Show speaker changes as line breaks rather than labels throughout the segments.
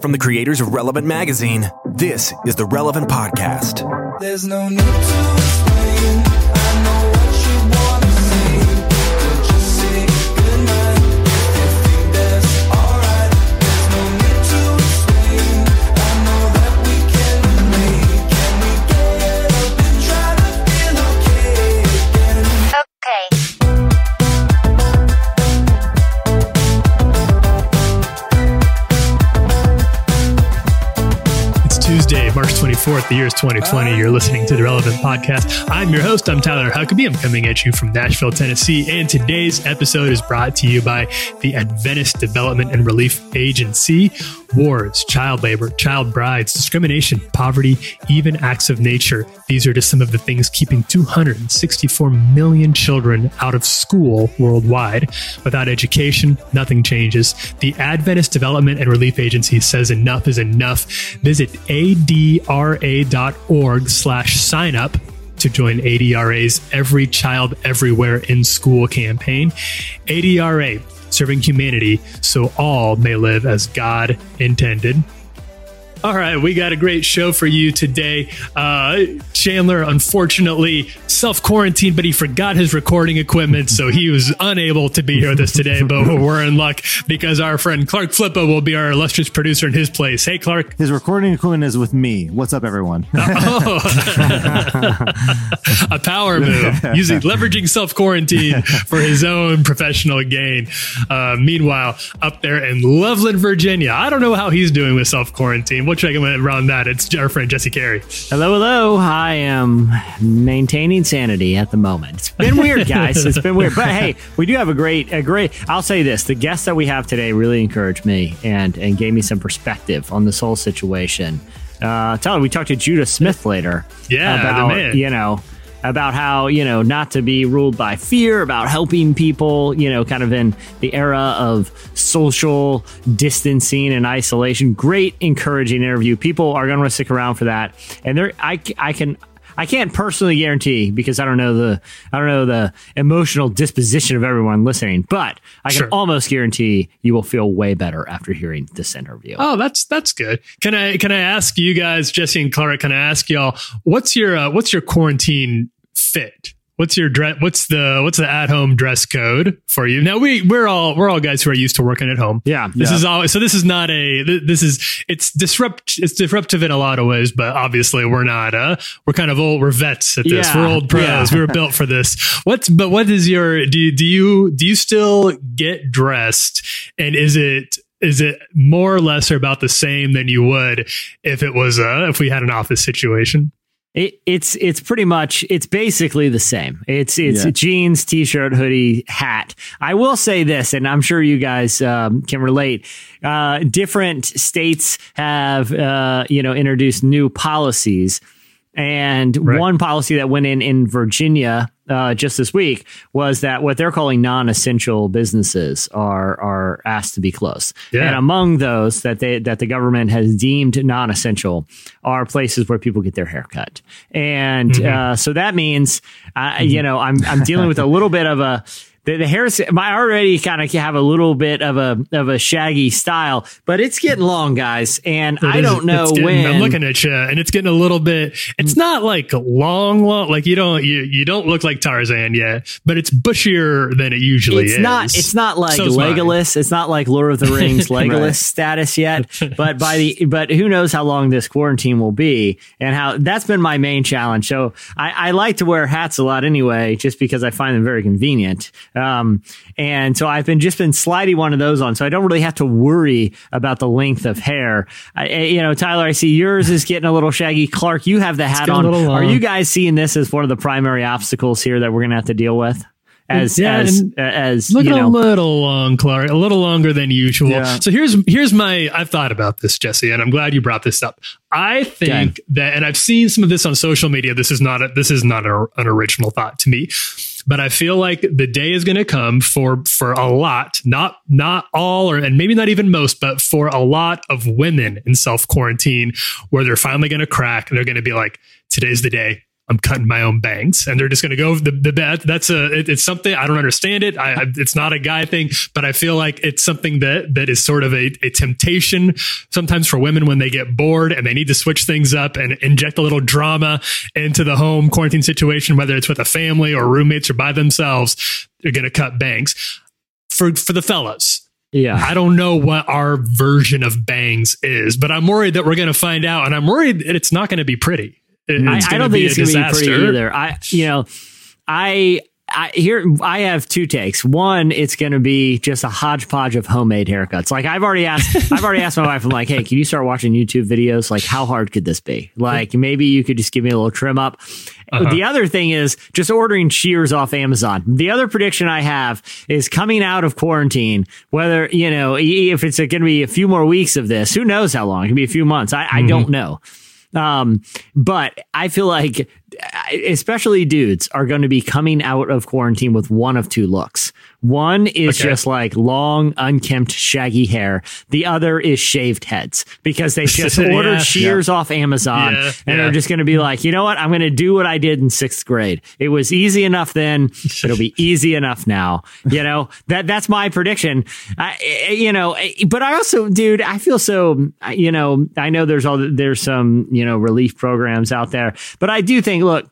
From the creators of Relevant Magazine, this is the Relevant Podcast.
There's no need to
4th, the year is 2020. You're listening to the Relevant Podcast. I'm your host. I'm Tyler Huckabee. I'm coming at you from Nashville, Tennessee. And today's episode is brought to you by the Adventist Development and Relief Agency, Wars, child labor, child brides, discrimination, poverty, even acts of nature. These are just some of the things keeping 264 million children out of school worldwide. Without education, nothing changes. The Adventist Development and Relief Agency says enough is enough. Visit adra.org slash sign up to join ADRA's Every Child Everywhere in School campaign. ADRA, serving humanity so all may live as God intended. All right, we got a great show for you today. Uh, Chandler, unfortunately, self quarantined, but he forgot his recording equipment, so he was unable to be here with us today. But we're in luck because our friend Clark Flippa will be our illustrious producer in his place. Hey, Clark.
His recording equipment is with me. What's up, everyone?
Oh, a power move using leveraging self quarantine for his own professional gain. Uh, meanwhile, up there in Loveland, Virginia, I don't know how he's doing with self quarantine. We'll check him around that. It's our friend Jesse Carey.
Hello, hello. I am maintaining sanity at the moment. It's been weird, guys. It's been weird, but hey, we do have a great, a great. I'll say this: the guests that we have today really encouraged me and and gave me some perspective on this whole situation. Uh, Tyler, we talked to Judah Smith later.
Yeah,
about you know about how you know not to be ruled by fear about helping people you know kind of in the era of social distancing and isolation great encouraging interview people are going to stick around for that and there I, I can I can't personally guarantee because I don't know the I don't know the emotional disposition of everyone listening, but I can
Sure.
almost guarantee you will feel way better after hearing this interview.
Oh, that's that's good. Can I can I ask you guys, Jesse and Clark? Can I ask y'all what's your uh, what's your quarantine fit? What's your dress? What's the what's the at home dress code for you? Now we we're all we're all guys who are used to working at home.
Yeah.
This
Yeah.
is all. So this is not a. This is it's disrupt. It's disruptive in a lot of ways, but obviously we're not. Uh, we're kind of old. We're vets at this.
Yeah.
We're old pros.
Yeah.
We were built for this. What's but what is your? Do you, do you do you still get dressed? And is it is it more or less or about the same than you would if it was uh if we had an office situation?
It, it's it's pretty much it's basically the same. It's it's
Yeah.
jeans, t-shirt, hoodie, hat. I will say this, and I'm sure you guys um, can relate. Uh, different states have uh, you know introduced new policies, and
Right.
one policy that went in in Virginia uh, just this week was that what they're calling non-essential businesses are are asked to be closed.
Yeah.
And among those that they that the government has deemed non-essential are places where people get their hair cut. And uh, so that means, uh, you know, I'm I'm dealing with a little bit of a the, the hair. I already kind of have a little bit of a of a shaggy style, but it's getting long, guys, and
It
I
is-
don't know
getting-
when.
I'm looking at you, and it's getting a little bit. It's not like long, long. Like you don't you you don't look like Tarzan yet, but it's bushier than it usually is.
it's
is.
not it's not like
mine.
Legolas. It's not like Lord of the Rings Legolas
Right.
status yet. But by the but who knows how long this quarantine will be and how that's been my main challenge. So I, I like to wear hats a lot anyway, just because I find them very convenient. Um, and so I've been just been sliding one of those on, so I don't really have to worry about the length of hair. I, you know, Tyler, I see yours is getting a little shaggy. Clark, you have the hat on. Are you guys seeing this as one of the primary obstacles here that we're going to have to deal with? As
Yeah,
as as
Looking
you know,
a little long, Clark. A little longer than usual.
Yeah.
So here's here's my. I've thought about this, Jesse, and I'm glad you brought this up. I think that, and I've seen some of this on social media. This is not a, this is not a, an original thought to me, but I feel like the day is going to come for for a lot, not not all, or and maybe not even most, but for a lot of women in self quarantine, where they're finally going to crack and they're going to be like, today's the day. I'm cutting my own bangs, and they're just going to go the the bet. That's a it, it's something I don't understand it. I, I it's not a guy thing, but I feel like it's something that that is sort of a, a temptation sometimes for women when they get bored and they need to switch things up and inject a little drama into the home quarantine situation, whether it's with a family or roommates or by themselves. They're going to cut bangs for for the fellas.
Yeah.
I don't know what our version of bangs is, but I'm worried that we're going to find out, and I'm worried that it's not going to be pretty.
I, I don't think it's going to be pretty either. I, you know, I, I here I have two takes. One, it's going to be just a hodgepodge of homemade haircuts. Like I've already asked, I've already asked my wife. I'm like, hey, can you start watching YouTube videos? Like, how hard could this be? Like, maybe you could just give me a little trim up.
Uh-huh.
The other thing is just ordering shears off Amazon. The other prediction I have is coming out of quarantine, whether, you know, if it's going to be a few more weeks of this, who knows how long? It could be a few months. I, I don't know. Um, but I feel like, especially dudes, are going to be coming out of quarantine with one of two looks. One is
Okay.
just like long, unkempt, shaggy hair. The other is shaved heads because they just
Yeah.
ordered shears off Amazon
Yeah,
and
yeah.
they're just going to be like, you know what? I'm going to do what I did in sixth grade. It was easy enough then. It'll be easy enough now. You know, that, that's my prediction. I, I- you know, eh, but I also, dude, I feel so, you know, I know there's all, there's some, you know, relief programs out there, but I do think, look,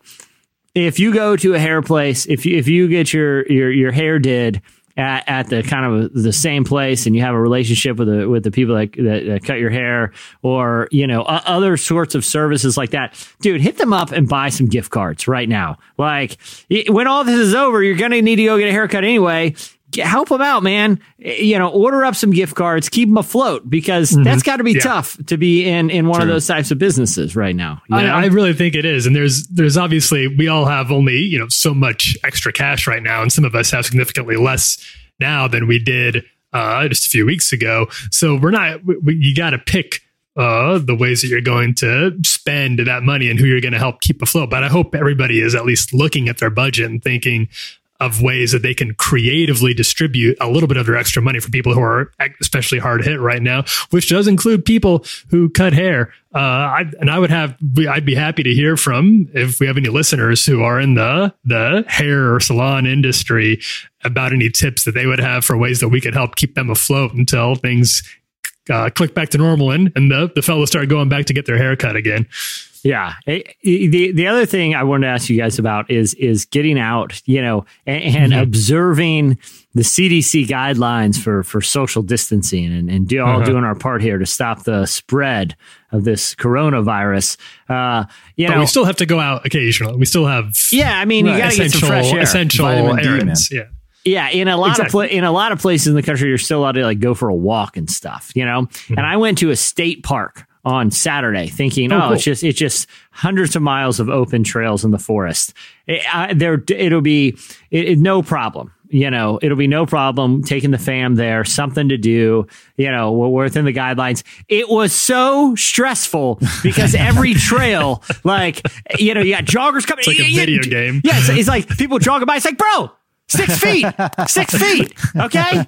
if you go to a hair place, if you if you get your your your hair did at, at the kind of the same place, and you have a relationship with the with the people that, that, that cut your hair, or you know o- other sorts of services like that, dude, hit them up and buy some gift cards right now. Like when all this is over, you're gonna need to go get a haircut anyway. Help them out, man. You know, order up some gift cards, keep them afloat because that's got to be
Yeah.
tough to be in in one of those types of businesses right now.
I. I really think it is, and there's there's obviously we all have only you know so much extra cash right now, and some of us have significantly less now than we did uh, just a few weeks ago. So we're not we, we- you got to pick uh, the ways that you're going to spend that money and who you're going to help keep afloat. But I hope everybody is at least looking at their budget and thinking of ways that they can creatively distribute a little bit of their extra money for people who are especially hard hit right now, which does include people who cut hair. Uh, I, and I would have, I'd be happy to hear from if we have any listeners who are in the the hair or salon industry about any tips that they would have for ways that we could help keep them afloat until things uh, click back to normal and, and the, the fellows start going back to get their hair cut again.
Yeah. Eh, The the other thing I wanted to ask you guys about is is getting out, you know, and, and observing the CDC guidelines for for social distancing and, and do, all
Uh-huh.
doing our part here to stop the spread of this coronavirus. Uh, you
But
know,
we still have to go out occasionally. We still have
yeah, I mean, you got to get some
essential,
fresh air.
essential errands. Yeah.
Yeah, in a lot of
Exactly.
pla- in a lot of places in the country, you're still allowed to like go for a walk and stuff, you know.
Mm-hmm.
And I went to a state park on Saturday, thinking, oh, oh
cool.
it's just it's just hundreds of miles of open trails in the forest. It, I, there, it'll be it, it- no problem. You know, it'll be no problem taking the fam there, something to do. You know, we're within the guidelines. It was so stressful because every trail, like, you know, you got joggers coming.
It's like a video
yeah,
game.
yeah, it's, it's like people jogging by. It's like, bro, six feet, six feet. Okay.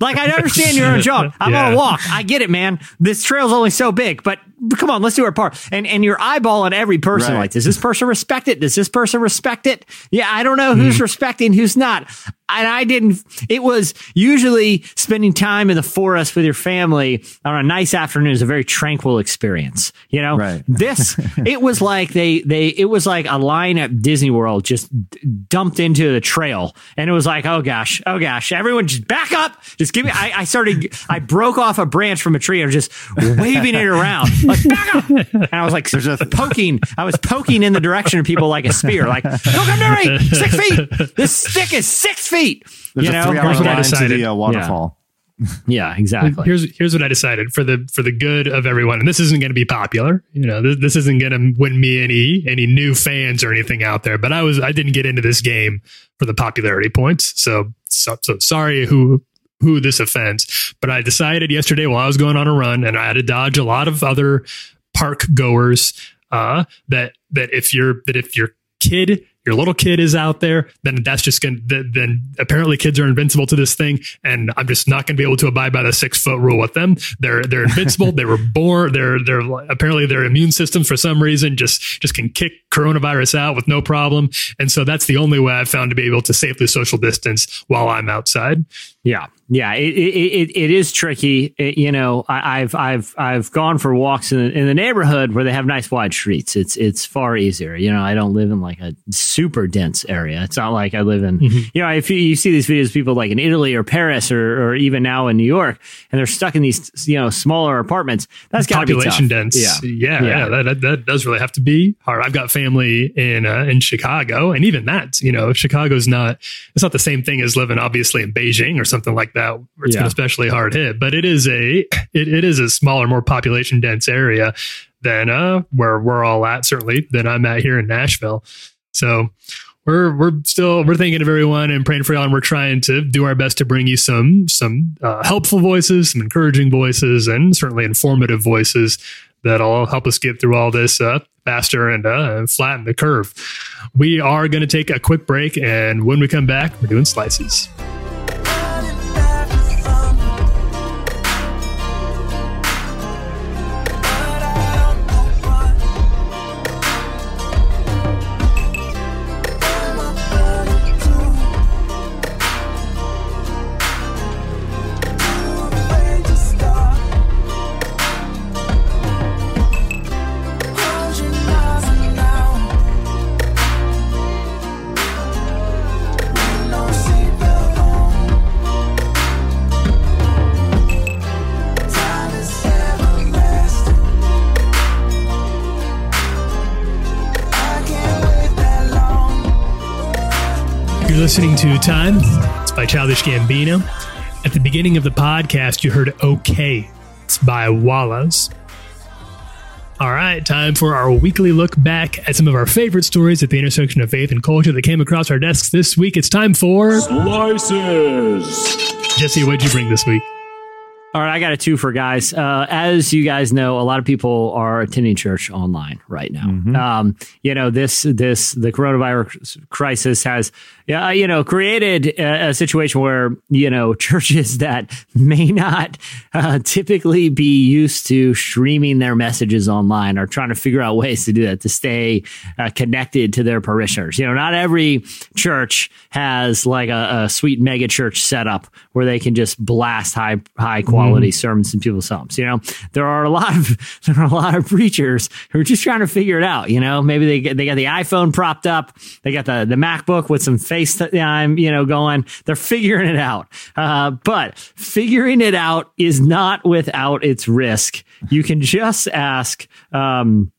Like, I understand you're on a jog. I'm on a walk. I get it, man. This trail's only so big, but come on, let's do our part. And and you're eyeballing every person.
Right.
Like, does this person respect it? Does this person respect it? Yeah, I don't know who's mm-hmm. respecting, who's not. And I didn't. It was usually spending time in the forest with your family on a nice afternoon is a very tranquil experience. You know,
Right.
this it was like they they it was like a line at Disney World just d- dumped into the trail, and it was like, oh gosh, oh gosh, everyone just back up, just give me. I, I started, I broke off a branch from a tree and just waving it around, like and I was like
There's a-
poking, I was poking in the direction of people like a spear, like don't come near me, six feet. This stick is six feet.
There's
you
a
know,
three hour
like
what I
line
that.
to
decided.
the uh, waterfall.
yeah, exactly.
Here's here's what I decided for the for the good of everyone, and this isn't going to be popular. You know, this, this isn't going to win me any any new fans or anything out there. But I was I didn't get into this game for the popularity points, so so, so sorry who who this offends. But I decided yesterday while I was going on a run, and I had to dodge a lot of other park goers. Uh, that that if your that if your kid your little kid is out there, then that's just to, then apparently kids are invincible to this thing. And I'm just not going to be able to abide by the six foot rule with them. They're, they're invincible. they were born. They're, they're apparently their immune system for some reason just, just can kick coronavirus out with no problem. And so that's the only way I've found to be able to safely social distance while I'm outside.
Yeah, yeah, it it, it, it is tricky. It- you know, I, I've I've I've gone for walks in, in the neighborhood where they have nice wide streets. It's it's far easier. You know, I don't live in like a super dense area. It's not like I live in. You know, if you, you see these videos, of people like in Italy or Paris or or even now in New York, and they're stuck in these you know smaller apartments. That's got to be tough.
population dense.
Yeah,
yeah, yeah. that, that, that does really have to be hard. I've got family in uh, in Chicago, and even that, you know, Chicago's not it's not the same thing as living obviously in Beijing or something like that, where it's
Yeah.
been especially hard hit. But it is a it, it is a smaller, more population dense area than uh where we're all at. Certainly than I'm at here in Nashville. So we're we're still we're thinking of everyone and praying for y'all, and we're trying to do our best to bring you some some uh, helpful voices, some encouraging voices, and certainly informative voices that'll help us get through all this uh, faster and uh, flatten the curve. We are going to take a quick break, and when we come back, we're doing slices. Listening to Time. It's by Childish Gambino. At the beginning of the podcast, you heard OK. It's by Wallace. All right, time for our weekly look back at some of our favorite stories at the intersection of faith and culture that came across our desks this week. It's time for
Slices.
Jesse. What'd you bring this week?
All right, I got a two for guys. Uh, as you guys know, a lot of people are attending church online right now. Um, you know, this this the coronavirus crisis has, yeah, you know, created a, a situation where you know churches that may not uh, typically be used to streaming their messages online are trying to figure out ways to do that to stay uh, connected to their parishioners. You know, not every church has like a, a sweet mega church setup where they can just blast high high quality sermons in people's homes. You know, there are a lot of there are a lot of preachers who are just trying to figure it out. You know, maybe they get, they got the iPhone propped up, they got the the MacBook with some FaceTime, you know, going. They're figuring it out. Uh, but figuring it out is not without its risk. You can just ask. Um,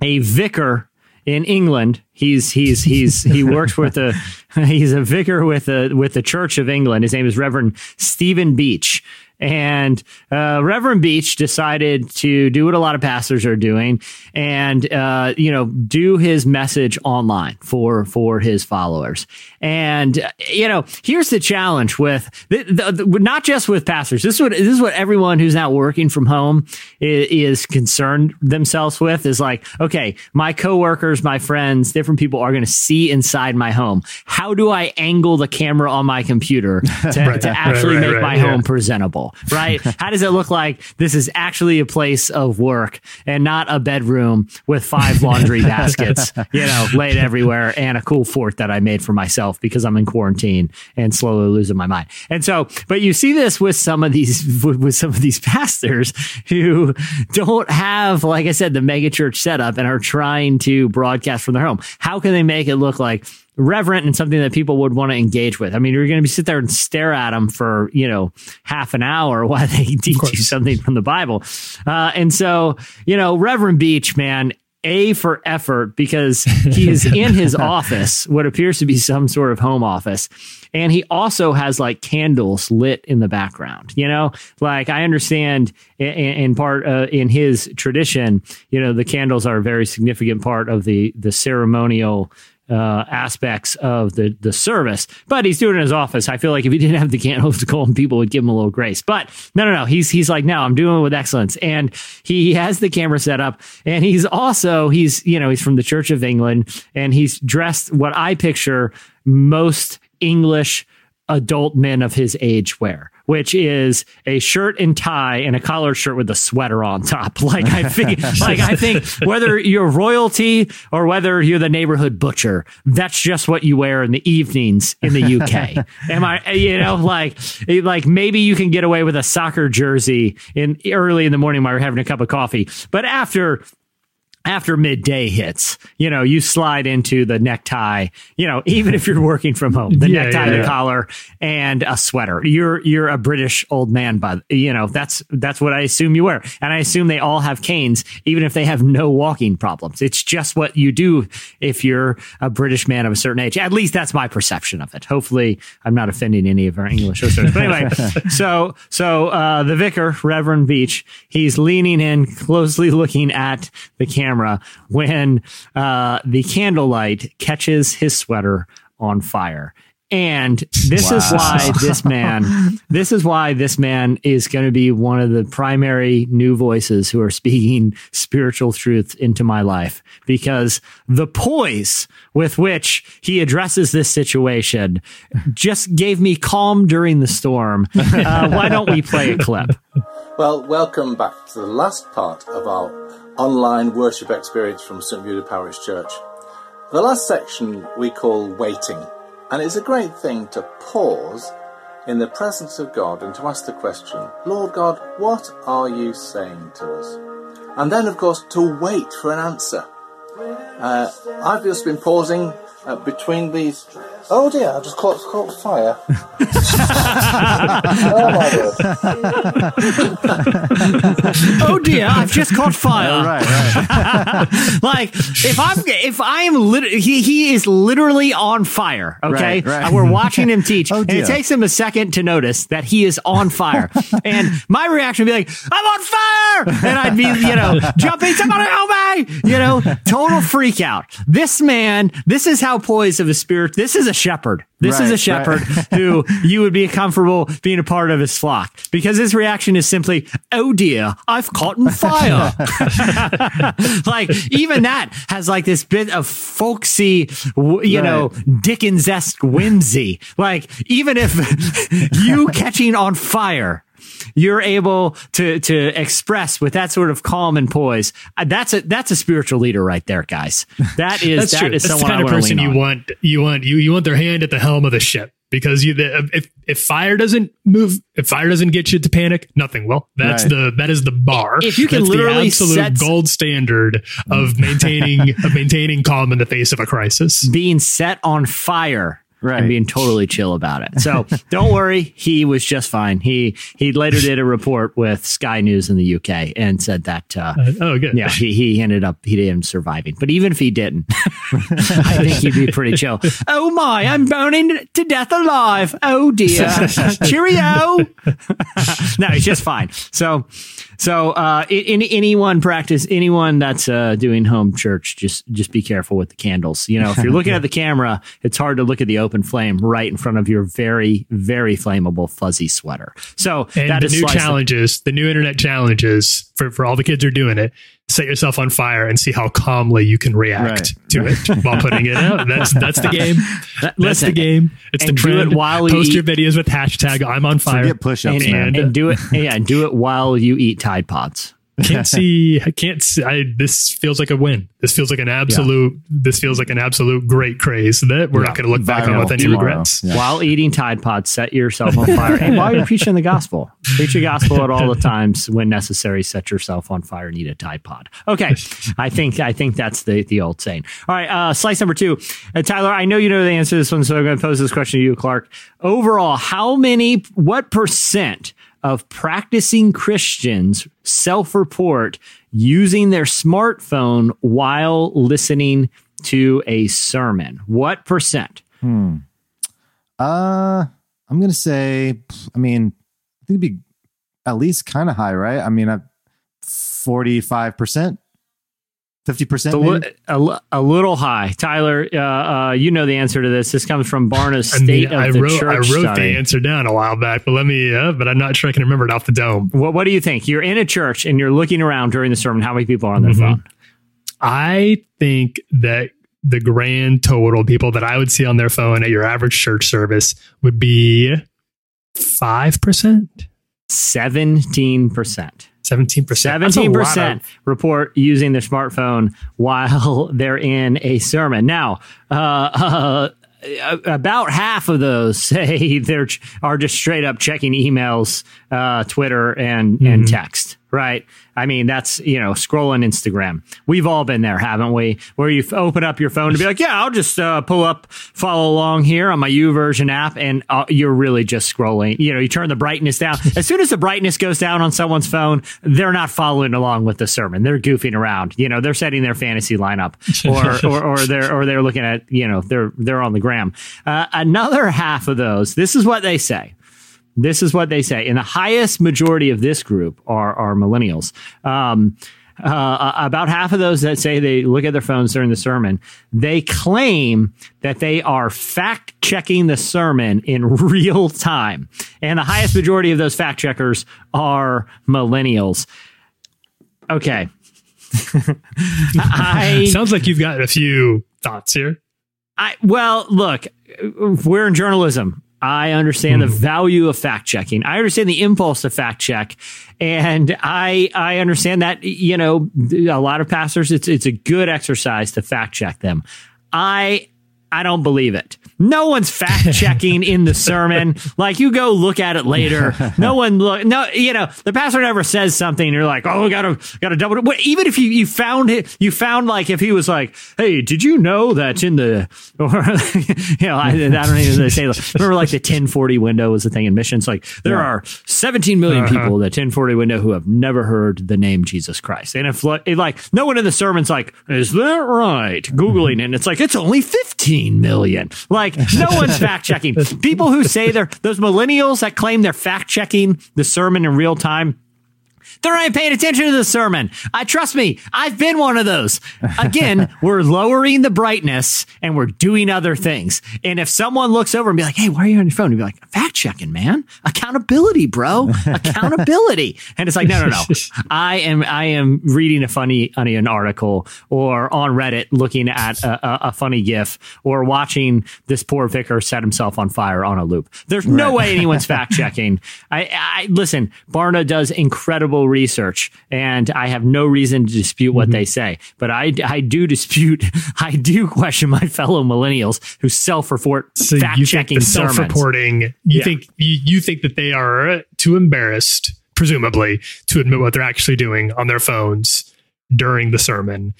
a vicar in England. He's he's he's he works with a he's a vicar with a with the Church of England. His name is Reverend Stephen Beach. And uh, Reverend Beach decided to do what a lot of pastors are doing, and uh, you know, do his message online for for his followers. And uh, you know, here's the challenge with the, the, the- not just with pastors. This is what this is what everyone who's now working from home is, is concerned themselves with. Is like, okay, my coworkers, my friends, different people are going to see inside my home. How do I angle the camera on my computer to,
Right,
to actually
right,
make
right,
my
yeah.
home presentable? Right? How does it look like this is actually a place of work and not a bedroom with five laundry baskets, you know, laid everywhere and a cool fort that I made for myself because I'm in quarantine and slowly losing my mind. And so, but you see this with some of these with, some of these pastors who don't have, like I said, the mega church setup and are trying to broadcast from their home. How can they make it look like reverent and something that people would want to engage with? I mean, you're going to be sit there and stare at them for you know half an hour while they teach you something from the Bible. Uh, and so, you know, Reverend Beach, man. A for effort because he is in his office, what appears to be some sort of home office. And he also has like candles lit in the background, you know, like I understand in, in part uh, in his tradition, you know, the candles are a very significant part of the, the ceremonial, uh, aspects of the the service. But he's doing it in his office. I feel like if he didn't have the candles going, people would give him a little grace. But no, no, no. He's he's like, no, I'm doing it with excellence, and he has the camera set up, and he's also he's you know he's from the Church of England, and he's dressed what I picture most English adult men of his age wear, which is a shirt and tie and a collared shirt with a sweater on top. Like I think, like I think whether you're royalty or whether you're the neighborhood butcher, that's just what you wear in the evenings in the UK. Am I, you know, like, like maybe you can get away with a soccer jersey in early in the morning while you're having a cup of coffee, but after after midday hits, you know, you slide into the necktie, you know, even if you're working from home, the
Yeah,
necktie,
yeah,
the
yeah.
collar and a sweater. You're, you're a British old man, but you know, that's, that's what I assume you wear. And I assume they all have canes, even if they have no walking problems. It's just what you do if you're a British man of a certain age. At least that's my perception of it. Hopefully I'm not offending any of our English listeners. But anyway, so, so, uh, the vicar, Reverend Beach, he's leaning in closely looking at the camera when uh, the candlelight catches his sweater on fire. And this is why this man, this is why this man is going to be one of the primary new voices who are speaking spiritual truth into my life because the poise with which he addresses this situation just gave me calm during the storm. Uh, why don't we play a clip?
Well, welcome back to the last part of our online worship experience from St. Judah Parish Church. The last section we call waiting, and it's a great thing to pause in the presence of God and to ask the question, Lord God, what are you saying to us? And then, of course, to wait for an answer. Uh, I've just been pausing uh, between these. Oh dear, I've just caught, caught fire. oh my word.
Oh dear, I've just caught fire.
right, right.
like if I'm if I am literally he he is literally on fire. Okay,
Right, right.
And we're watching him teach,
Oh,
and it takes him a second to notice that he is on fire. and my reaction would be like, "I'm on fire!" And I'd be you know jumping, somebody help me! You know, total freak out. This man, this is how poised of a spirit. This is a shepherd. This is a shepherd
right.
who you would be comfortable being a part of his flock because his reaction is simply, "Oh dear, I've caught in fire." like even that has like this bit of folksy, you know, Dickens esque whimsy. Like even if you catching on fire. You're able to to express with that sort of calm and poise. Uh, That's a that's a spiritual leader right there, guys. That is
That's
that
true.
is
That's the kind of person you
on.
want. You want you you want their hand at the helm of the ship because you the, if if fire doesn't move, if fire doesn't get you to panic, nothing will. That's
Right.
the that is the bar.
If you can
That's
literally
the absolute
set-
gold standard of maintaining of maintaining calm in the face of a crisis.
being set on fire
Right.
and being totally chill about it. So don't worry, he was just fine. He he later did a report with Sky News in the UK and said that uh,
Uh, oh, good.
yeah, he, he ended up he didn't surviving. But even if he didn't, I think he'd be pretty chill. Oh my, I'm burning to death alive. Oh dear. Cheerio. no, he's just fine. So so uh in, anyone practice anyone that's uh doing home church, just just be careful with the candles. You know, if you're looking at the camera, it's hard to look at the open flame right in front of your very, very flammable fuzzy sweater. So
And
that
the
is
new challenges, the new internet challenges for, for all the kids who are doing it, set yourself on fire and see how calmly you can react
Right,
to it while putting it out. That's that's the game. That's
Listen,
the game. It's the
and do
trend.
it while you
Post your
eat-
videos with hashtag I'm on fire.
Forget push-ups,
and,
man.
and do it yeah, and do it while you eat Tide Pods.
Can't see I can't see I, this feels like a win. This feels like an absolute this feels like an absolute great craze that we're not going to look back on with any
tomorrow.
regrets.
Yeah.
While eating Tide Pods, set yourself on fire. and while you're preaching the gospel, preach the gospel at all the times when necessary. Set yourself on fire and eat a Tide Pod. Okay, I think I think that's the the old saying. All right, uh, slice number two, uh, Tyler. I know you know the answer to this one, so I'm going to pose this question to you, Clark. Overall, how many, what percent of practicing Christians self-report using their smartphone while listening to a sermon? What percent?
Uh, I'm gonna say. I mean, I think it'd be at least kind of high, right? I mean, forty five percent. Fifty
a,
percent.
li- a, a little high. Tyler, uh, uh, you know the answer to this. This comes from Barna's
I
State
mean,
of
I
the
wrote I wrote
study.
the answer down a while back, but let me. Uh, but I'm not sure I can remember it off the dome.
What, what do you think? You're in a church and you're looking around during the sermon. How many people are on their
Mhm.
phone?
I think that the grand total people that I would see on their phone at your average church service would be five percent,
17%.
seventeen percent,
Seventeen percent report using their smartphone while they're in a sermon. Now, uh, uh, about half of those say they're are just straight up checking emails, uh, Twitter, and and text. Right? I mean, that's you know scrolling Instagram. We've all been there, haven't we? Where you f- open up your phone to be like, yeah, I'll just uh, pull up, follow along here on my YouVersion app, and uh, you're really just scrolling. You know, you turn the brightness down. As soon as the brightness goes down on someone's phone, they're not following along with the sermon. They're goofing around. You know, they're setting their fantasy lineup, or or, or they're or they're looking at you know they're they're on the gram. Uh, another half of those. This is what they say. This is what they say. And the highest majority of this group are, are millennials. Um, uh, about half of those that say they look at their phones during the sermon, they claim that they are fact checking the sermon in real time. And the highest majority of those fact checkers are millennials. Okay. I,
Sounds like you've got a few thoughts here.
I well, look, we're in journalism. I understand the hmm. value of fact checking. I understand the impulse to fact check, and I I understand that you know a lot of pastors it's it's a good exercise to fact check them. I I don't believe it. No one's fact checking in the sermon. Like you go look at it later. No one look. No, you know the pastor never says something. You're like, oh, gotta gotta double. Even if you you found it, you found like if he was like, hey, did you know that in the or you know I, I don't even say. Remember like the 1040 window was the thing in missions. Like there are 17 million uh-huh. people that 1040 window who have never heard the name Jesus Christ. And if like, no one in the sermon's like, is that right? Googling mm-hmm. and it's like it's only 15 million. Like no one's fact checking. People who say they're those millennials that claim they're fact checking the sermon in real time. They're not paying attention to the sermon. I trust me. I've been one of those. Again, we're lowering the brightness and we're doing other things. And if someone looks over and be like, "Hey, why are you on your phone?" You'd be like, "Fact checking, man. Accountability, bro. Accountability." and it's like, no, no, no. I am, I am reading a funny, an article or on Reddit looking at a, a, a funny GIF or watching this poor vicar set himself on fire on a loop. There's no way anyone's fact checking. I, I listen. Barna does incredible research, and I have no reason to dispute what they say. But I, I do dispute. I do question my fellow millennials who self report
so
fact checking self
reporting. You
Yeah.
think you, you think that they are too embarrassed, presumably, to admit what they're actually doing on their phones during the sermon.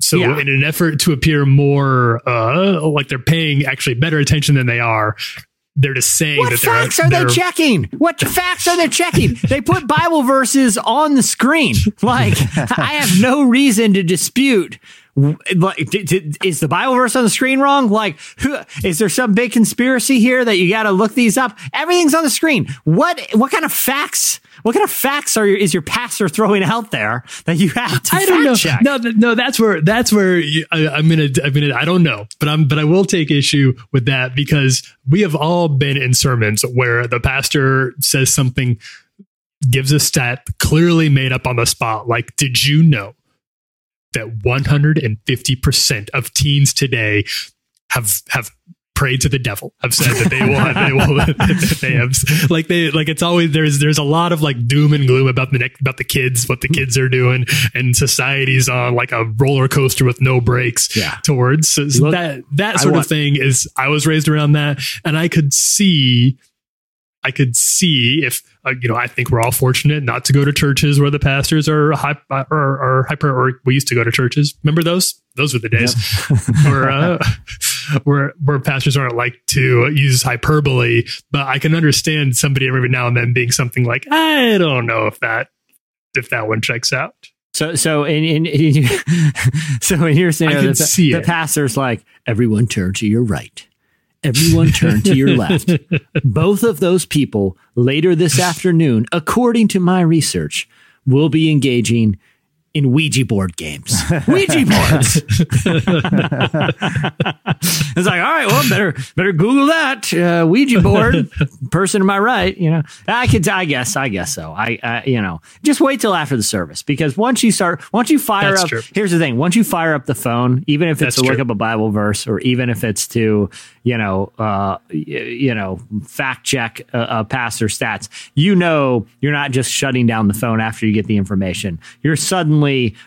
So,
Yeah.
in an effort to appear more uh, like they're paying actually better attention than they are, they're just saying
What
that they're
facts are they checking? What facts are they checking? They put Bible verses on the screen. Like, I have no reason to dispute. Like, d- d- is the Bible verse on the screen wrong? Like, who, is there some big conspiracy here that you got to look these up? Everything's on the screen. What what kind of facts? What kind of facts are your, is your pastor throwing out there that you have to
I don't know.
check?
No, no, that's where that's where you, I, I'm gonna. I'm gonna. I don't know, but I'm. But I will take issue with that because we have all been in sermons where the pastor says something, gives a stat clearly made up on the spot. Like, did you know that 150 percent of teens today have have prayed to the devil have said that they will have, they will they have like they like it's always there's there's a lot of like doom and gloom about the next about the kids what the kids are doing and society's on like a roller coaster with no brakes
Yeah.
towards so
Look,
that that sort
want-
of thing is I was raised around that and I could see I could see if uh, you know. I think we're all fortunate not to go to churches where the pastors are hype or, or hyper. Or we used to go to churches. Remember those? Those were the days where uh, where where pastors aren't like to use hyperbole. But I can understand somebody every now and then being something like, I don't know if that if that one checks out.
So, so in, in, in so in your scenario, the, the pastor's like, everyone turn to your right. Everyone turn to your left. Both of those people later this afternoon, according to my research, will be engaging in Ouija board games. Ouija boards. it's like, all right, well, better better Google that uh, Ouija board. Person to my right, you know, I could, I guess, I guess so. I, uh, you know, just wait till after the service because once you start, once you fire
That's
up,
true.
here's the thing: once you fire up the phone, even if it's
That's
to look
true.
up a Bible verse or even if it's to, you know, uh, you know, fact check a, a pastor stats, you know, you're not just shutting down the phone after you get the information. You're suddenly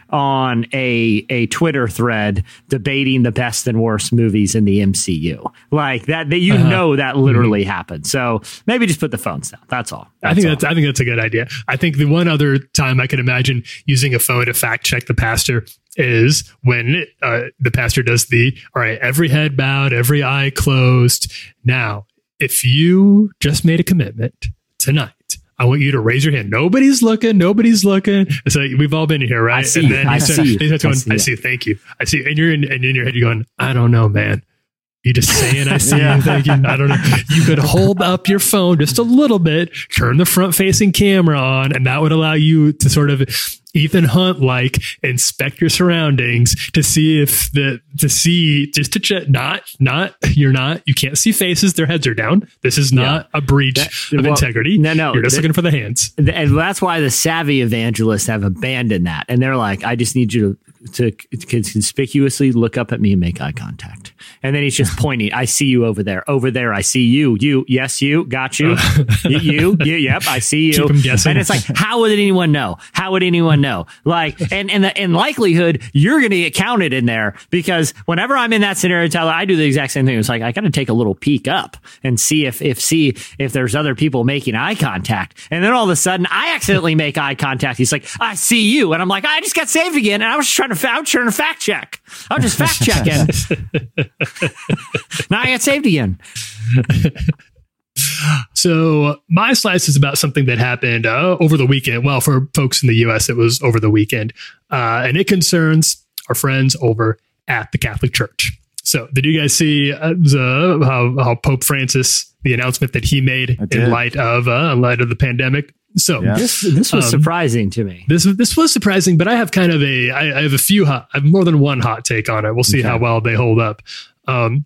on a a Twitter thread debating the best and worst movies in the MCU, like that. That you
Uh-huh.
know that literally happened. So maybe just put the phones down. That's all.
I think
all.
that's I think that's a good idea. I think the one other time I can imagine using a phone to fact check the pastor is when uh, the pastor does the all right, every head bowed, every eye closed. Now, if you just made a commitment tonight. I want you to raise your hand. Nobody's looking. Nobody's looking. So we've all been here, right?
I see you. I
start-
see
he
I see
I see. Thank you. I see. And you're in, and in your head, you're going, I don't know, man. You just saying, I see you, thank you. I don't know. You could hold up your phone just a little bit, turn the front facing camera on, and that would allow you to sort of Ethan Hunt like inspect your surroundings to see if the, to see, just to check, not, not, you're not, you can't see faces, their heads are down. This is not a breach
That-
of
well,
integrity.
no, no,
You're just
that-
looking for the hands.
and that's why the savvy evangelists have abandoned that and they're like i just need you to, to conspicuously look up at me and make eye contact. And then he's just pointing i see you over there. Over there i see you. You yes you. Got you. You, you you yep i see you.
Keep 'em guessing.
and it's like how would anyone know? How would anyone know? Like and and the, in likelihood you're going to get counted in there because whenever i'm in that scenario tyler i do the exact same thing. It's like i got to take a little peek up and see if if see if there's other people making eye contact. And then all of a sudden i accidentally make eye contact. He's like i see you. And i'm like i just got saved again and i was just trying to fa- I was trying to fact check I'm just fact checking now i got saved again
So my slice is about something that happened uh, over the weekend. Well, for folks in the U.S., it was over the weekend, uh, and it concerns our friends over at the Catholic Church. So, did you guys see uh, the, how, how Pope Francis the announcement that he made in light of uh, in light of the pandemic? So,
Yeah.
this this was
Um,
surprising to me
this this was surprising, but I have kind of a I, I have a few hot I have more than one hot take on it. We'll see
Okay.
how well they hold up. Um,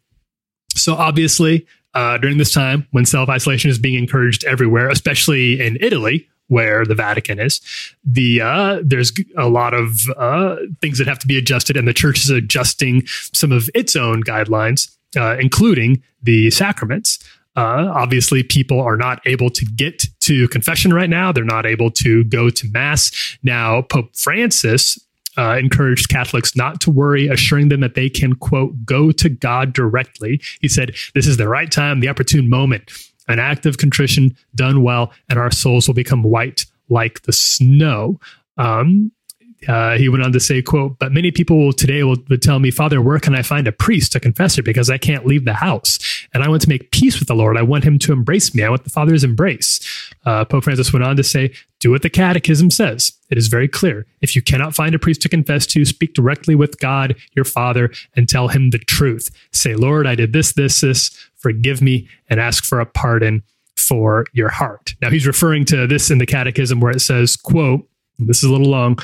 so obviously, uh, during this time when self isolation is being encouraged everywhere, especially in Italy, where the Vatican is, the uh, there's a lot of uh, things that have to be adjusted, and the church is adjusting some of its own guidelines, uh, including the sacraments. Uh, obviously, people are not able to get to confession right now. They're not able to go to mass. Now, Pope Francis uh, encouraged Catholics not to worry, assuring them that they can, quote, go to God directly. He said, This is the right time, the opportune moment, an act of contrition done well, and our souls will become white like the snow. Um, uh, he went on to say, quote, but many people today will, tell me, Father, where can I find a priest, a confessor, because I can't leave the house. And I want to make peace with the Lord. I want him to embrace me. I want the Father's embrace. Uh, Pope Francis went on to say, do what the catechism says. It is very clear. If you cannot find a priest to confess to, speak directly with God, your Father, and tell him the truth. Say, Lord, I did this, this, this. Forgive me and ask for a pardon for your heart. Now he's referring to this in the catechism where it says, quote, this is a little long,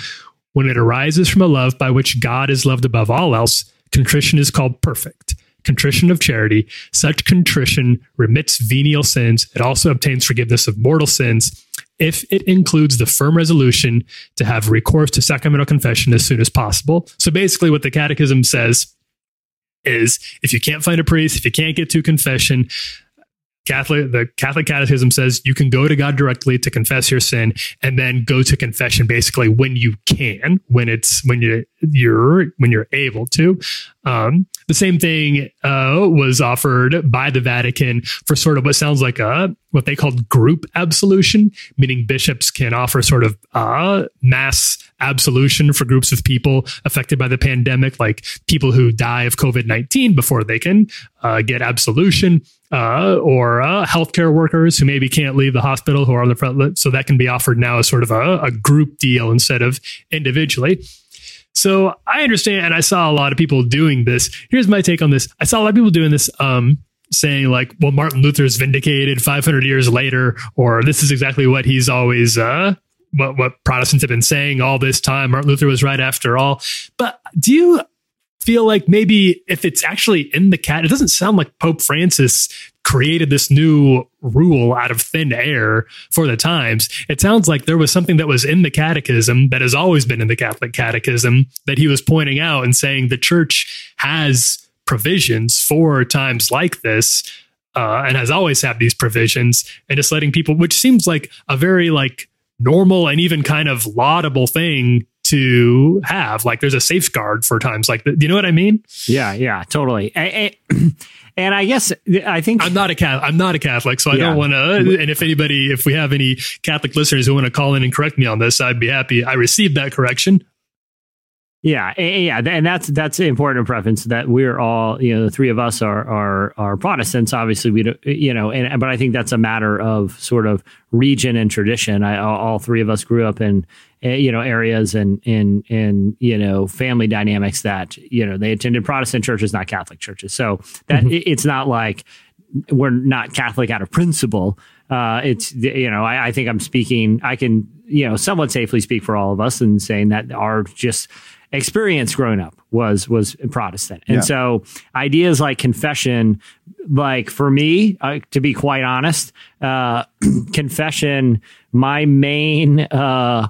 when it arises from a love by which God is loved above all else, contrition is called perfect. Contrition of charity. Such contrition remits venial sins. It also obtains forgiveness of mortal sins if it includes the firm resolution to have recourse to sacramental confession as soon as possible. So basically, what the catechism says is if you can't find a priest, if you can't get to confession, Catholic, the Catholic Catechism says you can go to God directly to confess your sin, and then go to confession basically when you can, when it's when you you're when you're able to. Um, the same thing uh, was offered by the Vatican for sort of what sounds like a what they called group absolution, meaning bishops can offer sort of uh, mass absolution for groups of people affected by the pandemic, like people who die of COVID nineteen before they can uh, get absolution uh, or uh, healthcare workers who maybe can't leave the hospital who are on the front. li- So that can be offered now as sort of a, a group deal instead of individually. So I understand, and I saw a lot of people doing this. Here's my take on this: I saw a lot of people doing this, um, saying like, "Well, Martin Luther is vindicated 500 years later," or "This is exactly what he's always uh, what what Protestants have been saying all this time. Martin Luther was right after all. But do you feel like maybe if it's actually in the cat, it doesn't sound like Pope Francis created this new rule out of thin air for the times. It sounds like there was something that was in the catechism that has always been in the Catholic catechism that he was pointing out and saying the church has provisions for times like this. Uh, and has always had these provisions and just letting people, which seems like a very like normal and even kind of laudable thing to have. Like there's a safeguard for times like that. You know what I mean?
Yeah, yeah, totally. A- a- And I guess I think
I'm not a Catholic. I'm not a Catholic, so I
Yeah.
don't want to. And if anybody, if we have any Catholic listeners who want to call in and correct me on this, I'd be happy. I received that correction.
Yeah, yeah, and that's that's important preference that we're all you know the three of us are are are Protestants. Obviously, we don't you know, and but I think that's a matter of sort of region and tradition. I all three of us grew up in eh, you know areas and in in you know family dynamics that you know they attended Protestant churches, not Catholic churches. So that it- it's not like we're not Catholic out of principle. Uh, it's you know I, I think I'm speaking. I can you know somewhat safely speak for all of us in saying that are just experience growing up was was Protestant, and
Yeah.
so ideas like confession, like for me, uh, to be quite honest, uh, confession, my main. Uh,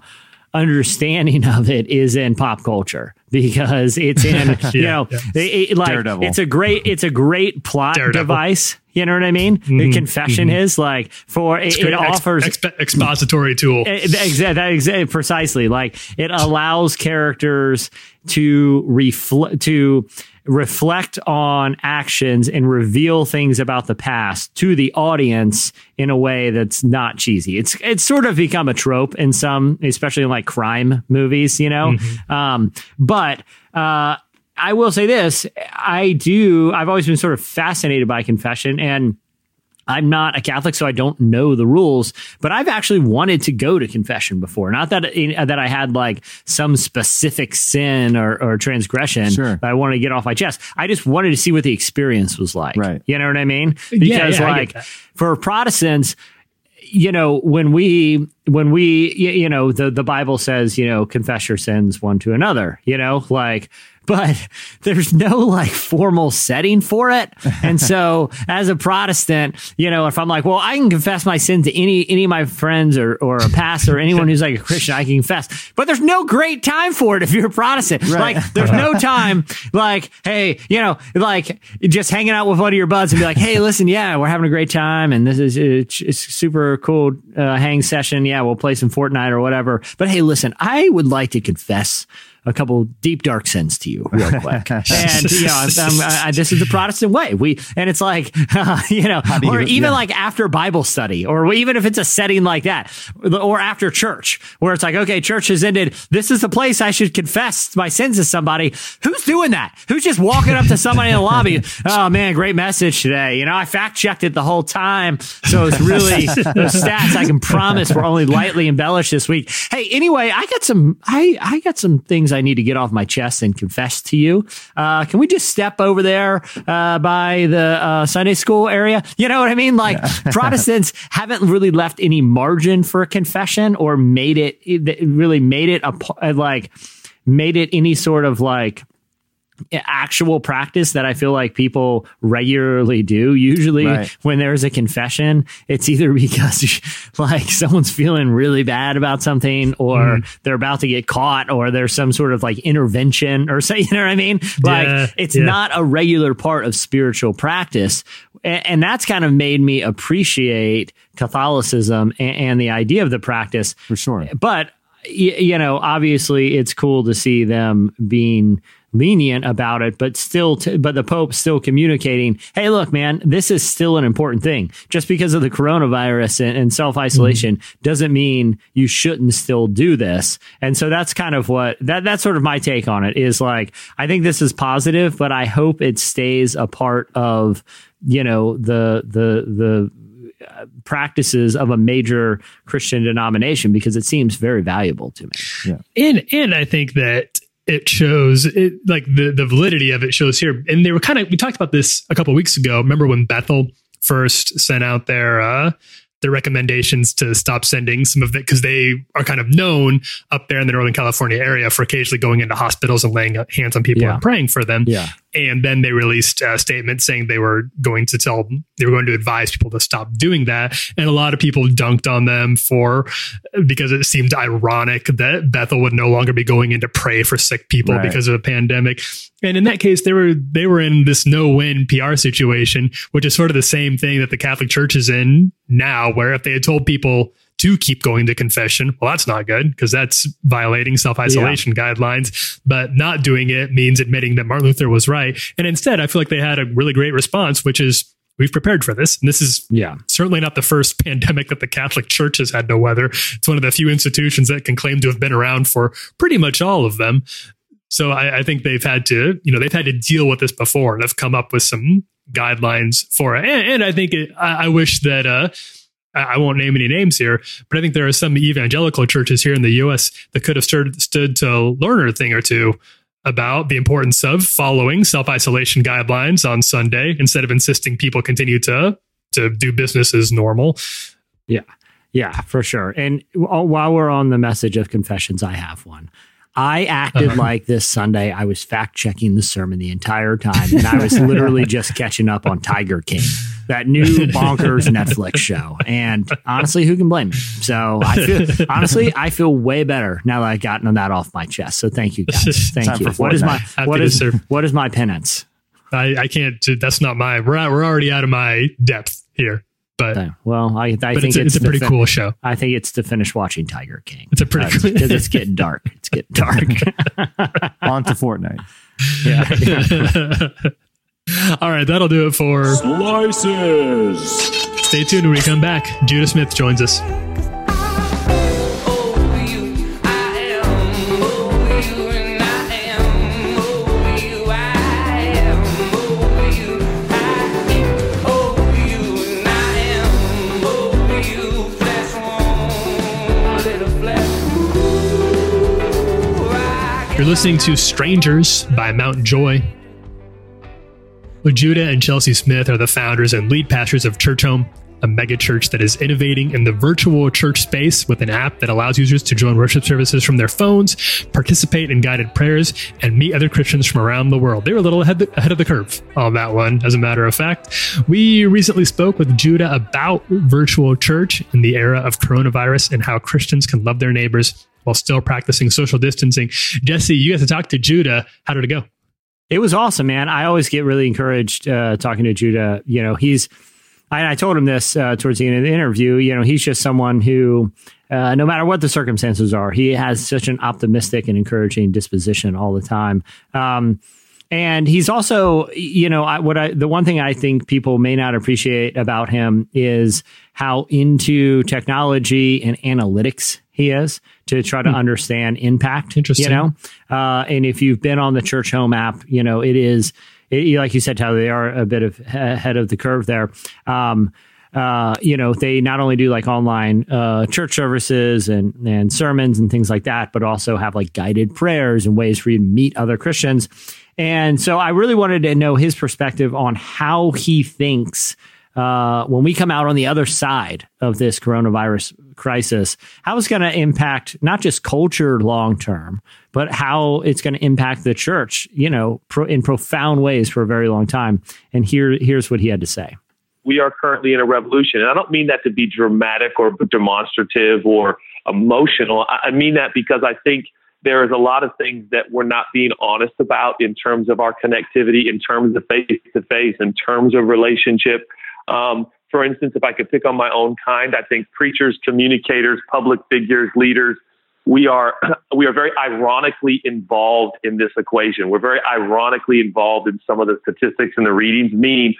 understanding of it is in pop culture because it's in you know
yeah.
it- it- like
Daredevil.
it's a great it's a great plot
Daredevil.
device you know what i mean the mm-hmm. confession mm-hmm. is like for it,
Mm-hmm. It's great
it offers
exp- expository tool.
Eh, eh, exactly, exactly, precisely. Like it allows characters to reflect to reflect on actions and reveal things about the past to the audience in a way that's not cheesy. It's it's sort of become a trope in some, especially in like crime movies, you know. Um, but uh, I will say this: I do. I've always been sort of fascinated by confession and. I'm not a Catholic, so I don't know the rules, but I've actually wanted to go to confession before. Not that that I had like some specific sin or, or transgression
Sure.
that I wanted to get off my chest. I just wanted to see what the experience was like.
Right.
You know what I mean? Because
yeah, I get
like for Protestants, you know when we when we you know the the bible says you know confess your sins one to another you know like but there's no like formal setting for it. And so as a protestant you know if i'm like well i can confess my sin to any any of my friends or or a pastor or anyone who's like a christian i can confess. But there's no great time for it if you're a protestant. Like there's no time like hey you know like just hanging out with one of your buds and be like hey listen yeah we're having a great time and this is it's, it's super cool uh, hang session. Yeah we'll play some fortnite or whatever. But hey listen i would like to confess a couple deep dark sins to you real quick. And you know I'm, I'm, I, this is the protestant way. We and it's like you know or even
yeah.
like after bible study or even if it's a setting like that or after church where it's like okay church has ended. This is the place i should confess my sins to somebody. Who's doing that? Who's just walking up to somebody in the lobby? Oh man great message today. You know i fact checked it the whole time. So it's really the stats i can promise were only lightly embellished this week. Hey anyway i got some i i got some things i need to get off my chest and confess to you. Uh can we just step over there uh by the uh sunday school area? You know what i mean? Like protestants haven't really left any margin for a confession or made it it really made it a like made it any sort of like actual practice that I feel like people regularly do. Usually
Right.
when there's a confession, it's either because like someone's feeling really bad about something or mm-hmm. they're about to get caught or there's some sort of like intervention or say, you know what I mean? Like
Yeah,
it's
yeah.
not a regular part of spiritual practice. And, and that's kind of made me appreciate Catholicism and, and the idea of the practice
For sure.
but y- you know obviously it's cool to see them being lenient about it but still t- but the pope still communicating hey look man this is still an important thing. Just because of the coronavirus and, and self-isolation mm-hmm. doesn't mean you shouldn't still do this. And so that's kind of what that that's sort of my take on it is like i think this is positive but i hope it stays a part of you know the the the uh, practices of a major Christian denomination because it seems very valuable to me.
and and I think that it shows it like the the validity of it shows here. And they were kind of we talked about this a couple weeks ago. Remember when Bethel first sent out their uh their recommendations to stop sending some of it because they are kind of known up there in the Northern California area for occasionally going into hospitals and laying hands on people
Yeah.
and praying for them.
Yeah.
And then they released a statement saying they were going to tell, they were going to advise people to stop doing that. And a lot of people dunked on them for, because it seemed ironic that Bethel would no longer be going in to pray for sick people
Right.
because of a pandemic. And in that case, they were, they were in this no win PR situation, which is sort of the same thing that the Catholic Church is in now, where if they had told people, to keep going to confession. Well, that's not good because that's violating self isolation guidelines. But not doing it means admitting that Martin Luther was right. And instead, I feel like they had a really great response, which is we've prepared for this. And this is
Yeah.
certainly not the first pandemic that the Catholic Church has had to weather. It's one of the few institutions that can claim to have been around for pretty much all of them. So I, I think they've had to, you know, they've had to deal with this before and have come up with some guidelines for it. And, and I think it, I, I wish that, uh, I won't name any names here, but I think there are some evangelical churches here in the U.S. that could have stood, stood to learn a thing or two about the importance of following self isolation guidelines on Sunday instead of insisting people continue to to do business as normal.
Yeah, yeah, for sure. And while we're on the message of confessions, I have one. I acted
Uh-huh.
like this Sunday I was fact checking the sermon the entire time, and I was literally just catching up on Tiger King, that new bonkers Netflix show. And honestly, who can blame me? So I feel honestly, I feel way better now that I've gotten that off my chest. So thank you guys. Thank
Time
you. What is my
Happy
what
to
is
serve.
what is my penance?
I, I can't. That's not my. We're out, we're already out of my depth here, but
Okay, Well, I, I
but
think
it's a, it's a pretty
fin-
cool show.
I think it's to finish watching Tiger King.
It's a pretty uh, cool-
because it's getting dark. It's getting dark.
On to Fortnite.
All right, that'll do it for.
Slices.
Stay tuned when we come back. Judah Smith joins us. You're listening to Strangers by Mount Joy. Judah and Chelsea Smith are the founders and lead pastors of Churchome, a megachurch that is innovating in the virtual church space with an app that allows users to join worship services from their phones, participate in guided prayers, and meet other Christians from around the world. They're a little ahead, ahead of the curve on that one, as a matter of fact. We recently spoke with Judah about virtual church in the era of coronavirus and how Christians can love their neighbors while still practicing social distancing. Jesse, you got to talk to Judah. How did it go?
It was awesome, man. I always get really encouraged uh, talking to Judah. You know, he's. I, I told him this uh, towards the end of the interview. You know, he's just someone who, uh, no matter what the circumstances are, he has such an optimistic and encouraging disposition all the time. Um, and he's also, you know, I, what I the one thing I think people may not appreciate about him is how into technology and analytics he is to try to understand impact.
Interesting.
You know, uh, and if you've been on the Churchome app, you know it is. It, like you said, Tyler, they are a bit of ahead of the curve there. Um, uh, you know, they not only do like online uh, church services and, and sermons and things like that, but also have like guided prayers and ways for you to meet other Christians. And so I really wanted to know his perspective on how he thinks uh, when we come out on the other side of this coronavirus crisis, how it's going to impact not just culture long term, but how it's going to impact the church, you know, pro- in profound ways for a very long time. And here, here's what he had to say.
we are currently in a revolution. And I don't mean that to be dramatic or demonstrative or emotional. I I mean that because I think there is a lot of things that we're not being honest about in terms of our connectivity, in terms of face to face, in terms of relationship. Um, for instance, if I could pick on my own kind, I think preachers, communicators, public figures, leaders, we are we are very ironically involved in this equation. We're very ironically involved in some of the statistics and the readings, meaning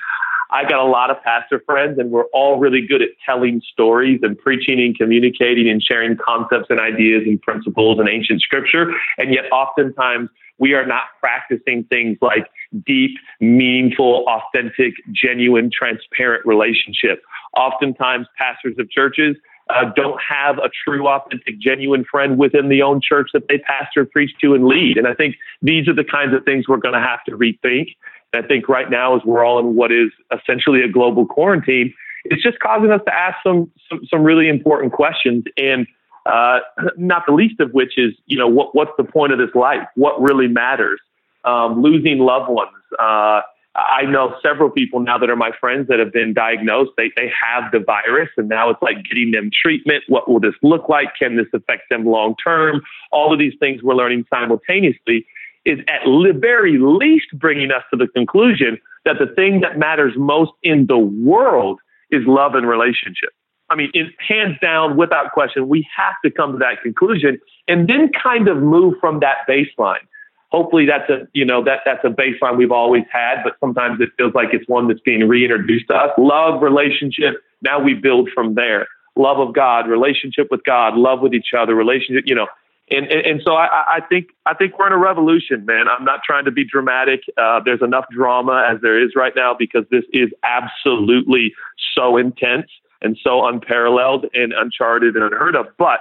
I got a lot of pastor friends and we're all really good at telling stories and preaching and communicating and sharing concepts and ideas and principles and ancient scripture. And yet oftentimes we are not practicing things like deep, meaningful, authentic, genuine, transparent relationship. Oftentimes pastors of churches uh, don't have a true, authentic, genuine friend within the own church that they pastor, preach to, and lead. And I think these are the kinds of things we're going to have to rethink. I think right now, as we're all in what is essentially a global quarantine, it's just causing us to ask some some, some really important questions. And uh, not the least of which is, you know, what what's the point of this life? What really matters? Um, losing loved ones. Uh, I know several people now that are my friends that have been diagnosed. They they have the virus, and now it's like getting them treatment. What will this look like? Can this affect them long term? All of these things we're learning simultaneously is at the very least bringing us to the conclusion that the thing that matters most in the world is love and relationship. I mean, it, hands down, without question, we have to come to that conclusion and then kind of move from that baseline. Hopefully, that's a you know that that's a baseline we've always had, but sometimes it feels like it's one that's being reintroduced to us. Love, relationship. Now we build from there. Love of God, relationship with God, love with each other, relationship. You know, and, and, and so I, I think I think we're in a revolution, man. I'm not trying to be dramatic. Uh, there's enough drama as there is right now because this is absolutely so intense and so unparalleled and uncharted and unheard of. But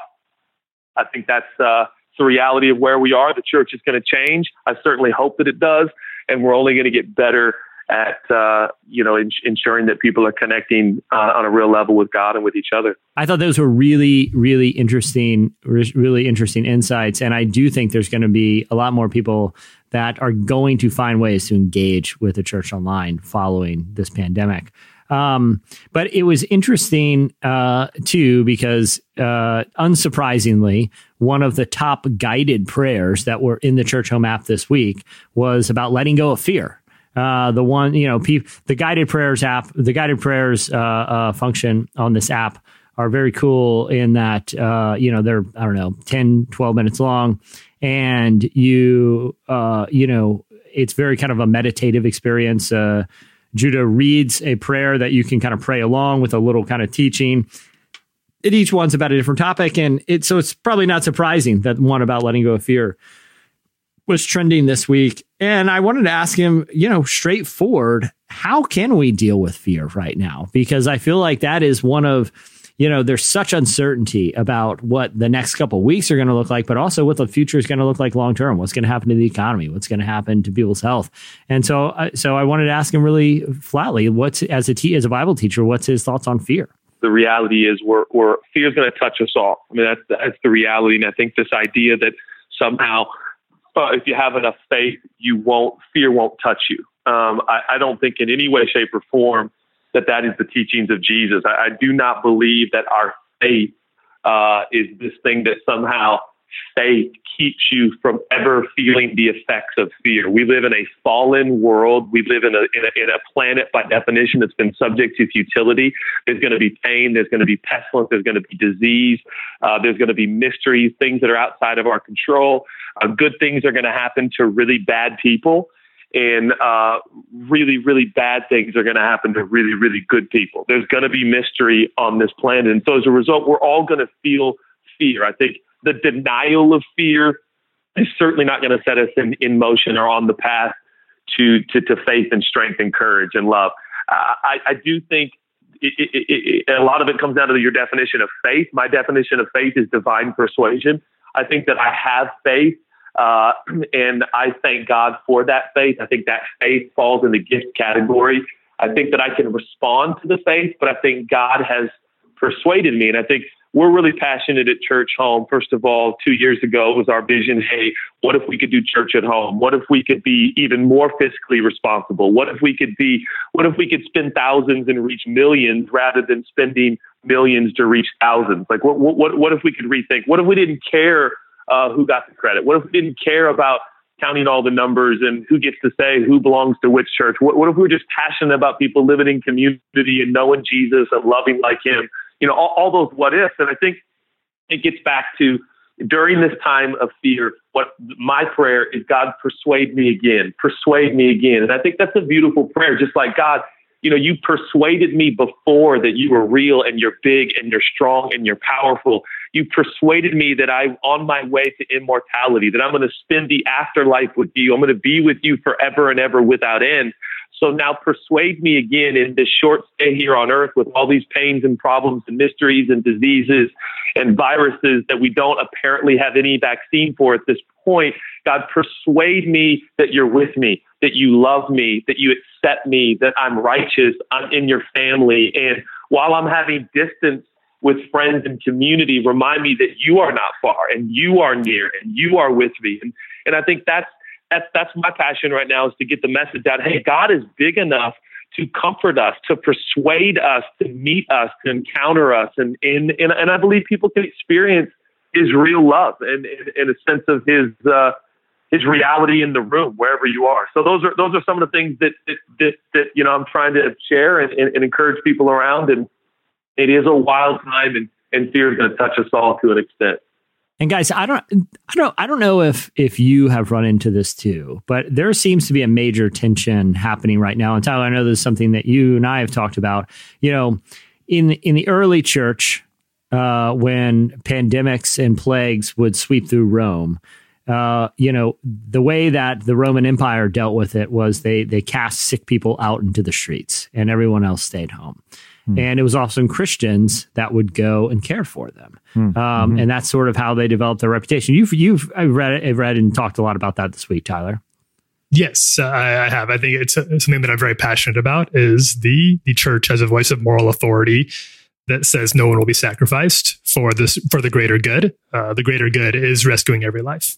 I think that's uh, the reality of where we are. The church is going to change. I certainly hope that it does, and we're only going to get better at uh, you know ins- ensuring that people are connecting uh, on a real level with God and with each other.
I thought those were really, really interesting, re- really interesting insights. And I do think there's going to be a lot more people that are going to find ways to engage with the church online following this pandemic. Um, but it was interesting uh, too because uh, unsurprisingly, one of the top guided prayers that were in the Churchome app this week was about letting go of fear. Uh, the one, you know, pe- the guided prayers app, the guided prayers uh, uh, function on this app are very cool in that, uh, you know, they're, I don't know, 10, 12 minutes long. And you, uh, you know, it's very kind of a meditative experience. Uh, Judah reads a prayer that you can kind of pray along with a little kind of teaching. And each one's about a different topic. And it, so it's probably not surprising that one about letting go of fear was trending this week. And I wanted to ask him, you know, straightforward, how can we deal with fear right now? Because I feel like that is one of, you know, there's such uncertainty about what the next couple weeks are going to look like, but also what the future is going to look like long term. What's going to happen to the economy? What's going to happen to people's health? And so, uh, so I wanted to ask him really flatly, what's as a te- as a Bible teacher, what's his thoughts on fear?
the reality is we're, we're fear is going to touch us all. I mean, that's, that's the reality. And I think this idea that somehow, uh, if you have enough faith, you won't, fear won't touch you. Um, I, I don't think in any way, shape, or form that that is the teachings of Jesus. I, I do not believe that our faith uh, is this thing that somehow faith keeps you from ever feeling the effects of fear. We live in a fallen world. We live in a, in a, in a planet by definition that's been subject to futility. There's going to be pain. There's going to be pestilence. There's going to be disease. Uh, there's going to be mysteries, things that are outside of our control. Uh, good things are going to happen to really bad people. And uh, really, really bad things are going to happen to really, really good people. There's going to be mystery on this planet. And so as a result, we're all going to feel fear. I think the denial of fear is certainly not going to set us in, in motion or on the path to, to, to faith and strength and courage and love. Uh, I, I do think it, it, it, a lot of it comes down to your definition of faith. My definition of faith is divine persuasion. I think that I have faith, uh, and I thank God for that faith. I think that faith falls in the gift category. I think that I can respond to the faith, but I think God has persuaded me. And I think we're really passionate at Churchome. First of all, two years ago it was our vision. Hey, what if we could do church at home? What if we could be even more fiscally responsible? What if we could be, what if we could spend thousands and reach millions rather than spending millions to reach thousands? Like, what, what, what if we could rethink? What if we didn't care uh, who got the credit? What if we didn't care about counting all the numbers and who gets to say who belongs to which church? What, what if we were just passionate about people living in community and knowing Jesus and loving like him? You know, all, all those what ifs. And I think it gets back to during this time of fear, what my prayer is God persuade me again, persuade me again. And I think that's a beautiful prayer, just like God, you know, you persuaded me before that you were real and you're big and you're strong and you're powerful. You persuaded me that I'm on my way to immortality, that I'm going to spend the afterlife with you. I'm going to be with you forever and ever without end. So now persuade me again in this short stay here on earth with all these pains and problems and mysteries and diseases and viruses that we don't apparently have any vaccine for at this point. God, persuade me that you're with me, that you love me, that you accept me, that I'm righteous, I'm in your family. And while I'm having distance with friends and community, remind me that you are not far and you are near and you are with me. And, and I think that's, that's, that's my passion right now is to get the message out. Hey, God is big enough to comfort us, to persuade us, to meet us, to encounter us. And, and, and, and I believe people can experience his real love and, and a sense of his, uh, his reality in the room wherever you are. So those are those are some of the things that that that, that you know I'm trying to share and, and, and encourage people around. And it is a wild time, and and fear is going to touch us all to an extent.
And guys, I don't, I don't, I don't know if if you have run into this too, but there seems to be a major tension happening right now. And Tyler, I know this is something that you and I have talked about. You know, in in the early church, uh, when pandemics and plagues would sweep through Rome, uh, you know, the way that the Roman Empire dealt with it was they they cast sick people out into the streets, and everyone else stayed home. And it was often Christians that would go and care for them, um, and that's sort of how they developed their reputation. You've you've I read I've read and talked a lot about that this week, Tyler.
Yes, uh, I, I have. I think it's uh, something that I'm very passionate about. Is the the church has a voice of moral authority that says no one will be sacrificed for this for the greater good. Uh, the greater good is rescuing every life.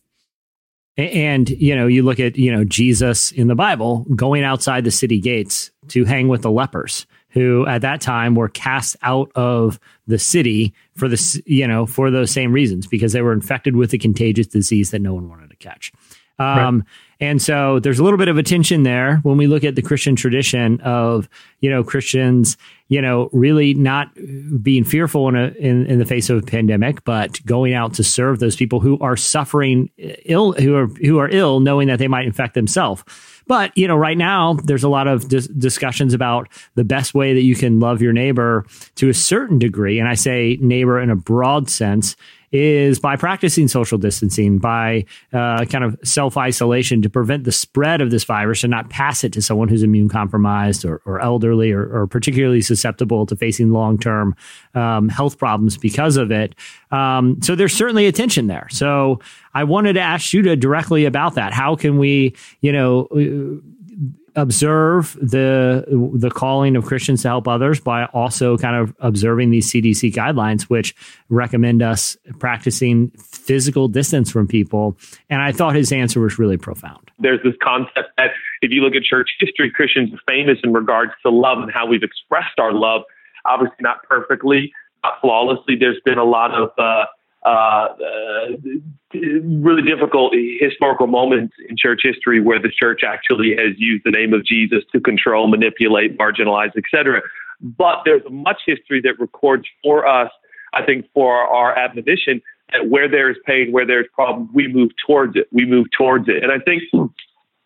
And you know, you look at you know Jesus in the Bible going outside the city gates to hang with the lepers, who at that time were cast out of the city for this you know for those same reasons because they were infected with a contagious disease that no one wanted to catch. Um, And so there's a little bit of a tension there when we look at the Christian tradition of you know Christians you know really not being fearful in a in, in the face of a pandemic, but going out to serve those people who are suffering ill who are who are ill, knowing that they might infect themselves. But you know, right now there's a lot of dis- discussions about the best way that you can love your neighbor to a certain degree, and I say neighbor in a broad sense is by practicing social distancing, by uh, kind of self isolation to prevent the spread of this virus and not pass it to someone who's immune compromised or, or elderly or, or particularly susceptible to facing long term um, health problems because of it. Um, so there's certainly a tension there. So I wanted to ask to directly about that. How can we, you know, observe the the calling of Christians to help others by also kind of observing these CDC guidelines, which recommend us practicing physical distance from people. And I thought his answer was really profound.
There's this concept that if you look at church history, Christians are famous in regards to love and how we've expressed our love. Obviously, not perfectly, not flawlessly. There's been a lot of uh, uh, really difficult historical moments in church history where the church actually has used the name of Jesus to control, manipulate, marginalize, etc. But there's much history that records for us, I think, for our admonition that where there is pain, where there's problem, we move towards it. We move towards it. And I think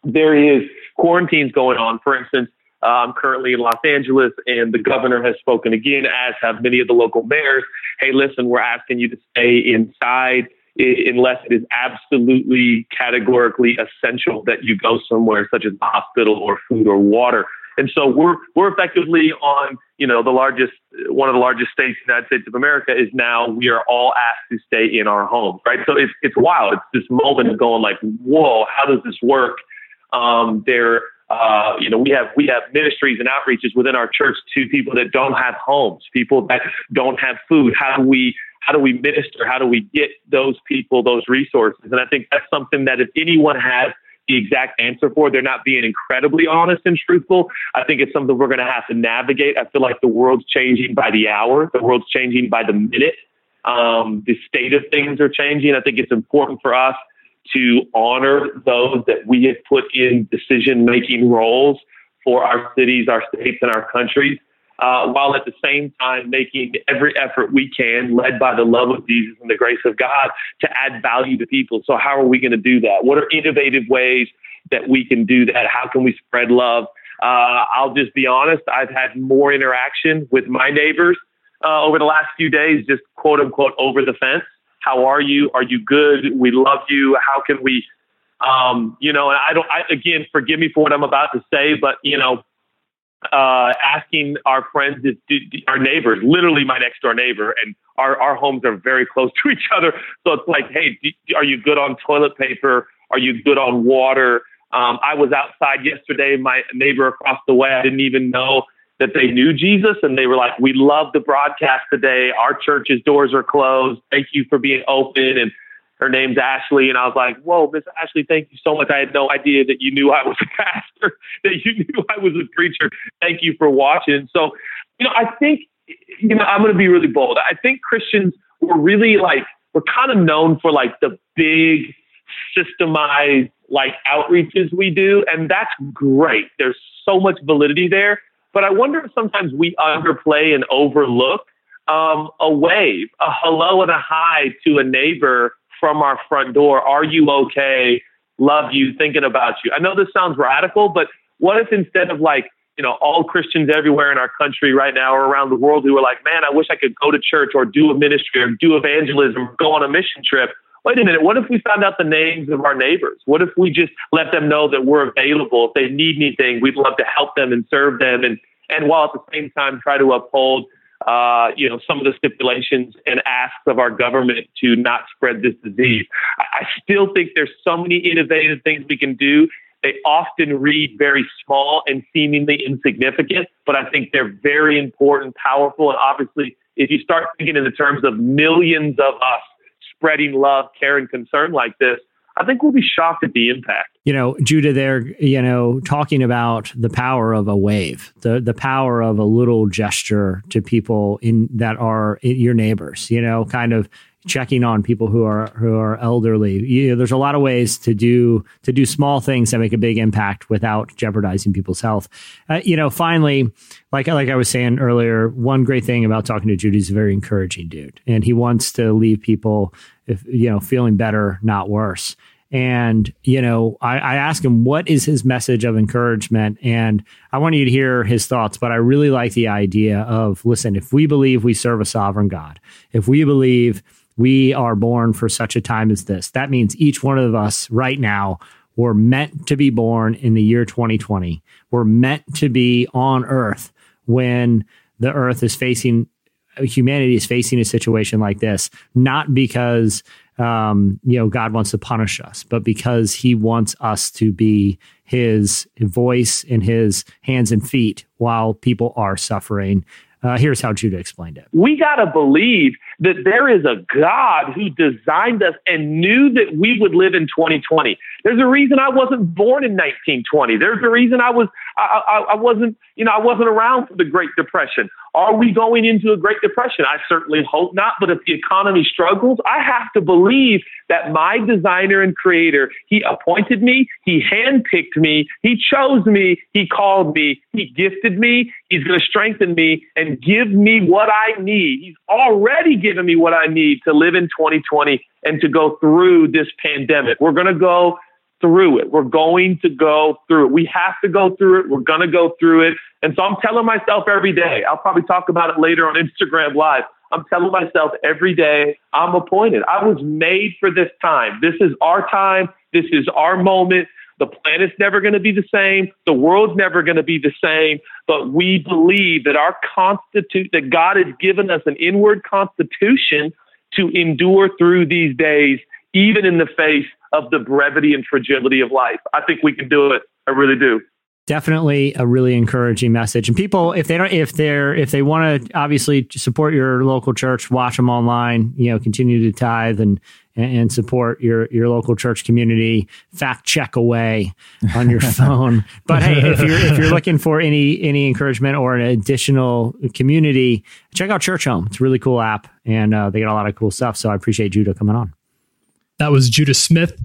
there is quarantines going on. For instance, I'm currently in Los Angeles, and the governor has spoken again, as have many of the local mayors. Hey, listen, we're asking you to stay inside unless it is absolutely categorically essential that you go somewhere, such as the hospital or food or water. And so we're we're effectively on you know the largest one of the largest states in the United States of America is now we are all asked to stay in our homes, right? So it's it's wild. It's this moment of going like, whoa, how does this work? Um, there, uh, you know, we have we have ministries and outreaches within our church to people that don't have homes, people that don't have food. How do we how do we minister? How do we get those people those resources? And I think that's something that if anyone has the exact answer for, they're not being incredibly honest and truthful. I think it's something we're going to have to navigate. I feel like the world's changing by the hour. The world's changing by the minute. Um, the state of things are changing. I think it's important for us to honor those that we have put in decision making roles for our cities, our states, and our countries, uh, while at the same time making every effort we can, led by the love of Jesus and the grace of God, to add value to people. So, how are we going to do that? What are innovative ways that we can do that? How can we spread love? Uh, I'll just be honest, I've had more interaction with my neighbors uh, over the last few days, just quote unquote over the fence. How are you? Are you good? We love you. How can we, um, you know, and I don't, I, again, forgive me for what I'm about to say, but, you know, uh, asking our friends, our neighbors, literally my next door neighbor, and our, our homes are very close to each other. So it's like, hey, do, are you good on toilet paper? Are you good on water? Um, I was outside yesterday. My neighbor across the way, I didn't even know that they knew Jesus and they were like, "We love the broadcast today. Our church's doors are closed. Thank you for being open." And her name's Ashley, and I was like, "Whoa, Miss Ashley, thank you so much. I had no idea that you knew I was a pastor, that you knew I was a preacher. Thank you for watching." So, you know, I think, you know, I'm going to be really bold. I think Christians were really like we're kind of known for like the big systemized like outreaches we do, and that's great. There's so much validity there, but I wonder if sometimes we underplay and overlook um, a wave, a hello and a hi to a neighbor from our front door. Are you okay? Love you, thinking about you. I know this sounds radical, but what if instead of like, you know, all Christians everywhere in our country right now or around the world who are like, man, I wish I could go to church or do a ministry or do evangelism or go on a mission trip. Wait a minute. What if we found out the names of our neighbors? What if we just let them know that we're available? If they need anything, we'd love to help them and serve them. And, and while at the same time try to uphold uh, you know, some of the stipulations and asks of our government to not spread this disease. I, I still think there's so many innovative things we can do. They often read very small and seemingly insignificant, but I think they're very important, powerful, and obviously, if you start thinking in the terms of millions of us spreading love, care, and concern like this, I think we'll be shocked at the impact.
you know, Judah there, you know, talking about the power of a wave, the the power of a little gesture to people in that are your neighbors, you know, kind of checking on people who are who are elderly. You know, there's a lot of ways to do to do small things that make a big impact without jeopardizing people's health. Uh, you know, finally, like like I was saying earlier, one great thing about talking to Judah, he's a very encouraging dude, and he wants to leave people, if you know, feeling better, not worse. And, you know, I, I asked him, what is his message of encouragement? And I want you to hear his thoughts, but I really like the idea of listen, if we believe we serve a sovereign God, if we believe we are born for such a time as this, that means each one of us right now were meant to be born in the year 2020. We're meant to be on earth when the earth is facing humanity is facing a situation like this, not because um, you know God wants to punish us, but because He wants us to be His voice and His hands and feet while people are suffering. Uh, here's how Judah explained it.
we got to believe that there is a God who designed us and knew that we would live in 2020. There's a reason I wasn't born in 1920. There's a reason I was I, I, I wasn't you know I wasn't around for the Great Depression. Are we going into a Great Depression? I certainly hope not. But if the economy struggles, I have to believe that my designer and creator, he appointed me, he handpicked me, he chose me, he called me, he gifted me, he's going to strengthen me and give me what I need. He's already given me what I need to live in 2020 and to go through this pandemic. We're going to go through it. We're going to go through it. We have to go through it. We're going to go through it. And so I'm telling myself every day, I'll probably talk about it later on Instagram Live. I'm telling myself every day, I'm appointed. I was made for this time. This is our time. This is our moment. The planet's never going to be the same. The world's never going to be the same. But we believe that our constitute, that God has given us an inward constitution to endure through these days, even in the face of the brevity and fragility of life. I think we can do it. I really do.
definitely a really encouraging message and people if they don't if they're if they want to obviously support your local church watch them online you know continue to tithe and and support your your local church community fact check away on your phone but hey if you're if you're looking for any any encouragement or an additional community check out Churchome it's a really cool app and uh, they got a lot of cool stuff so i appreciate judah coming on
That was Judah Smith.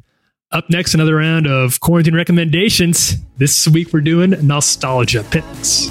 Up next, another round of quarantine recommendations. This week we're doing nostalgia picks.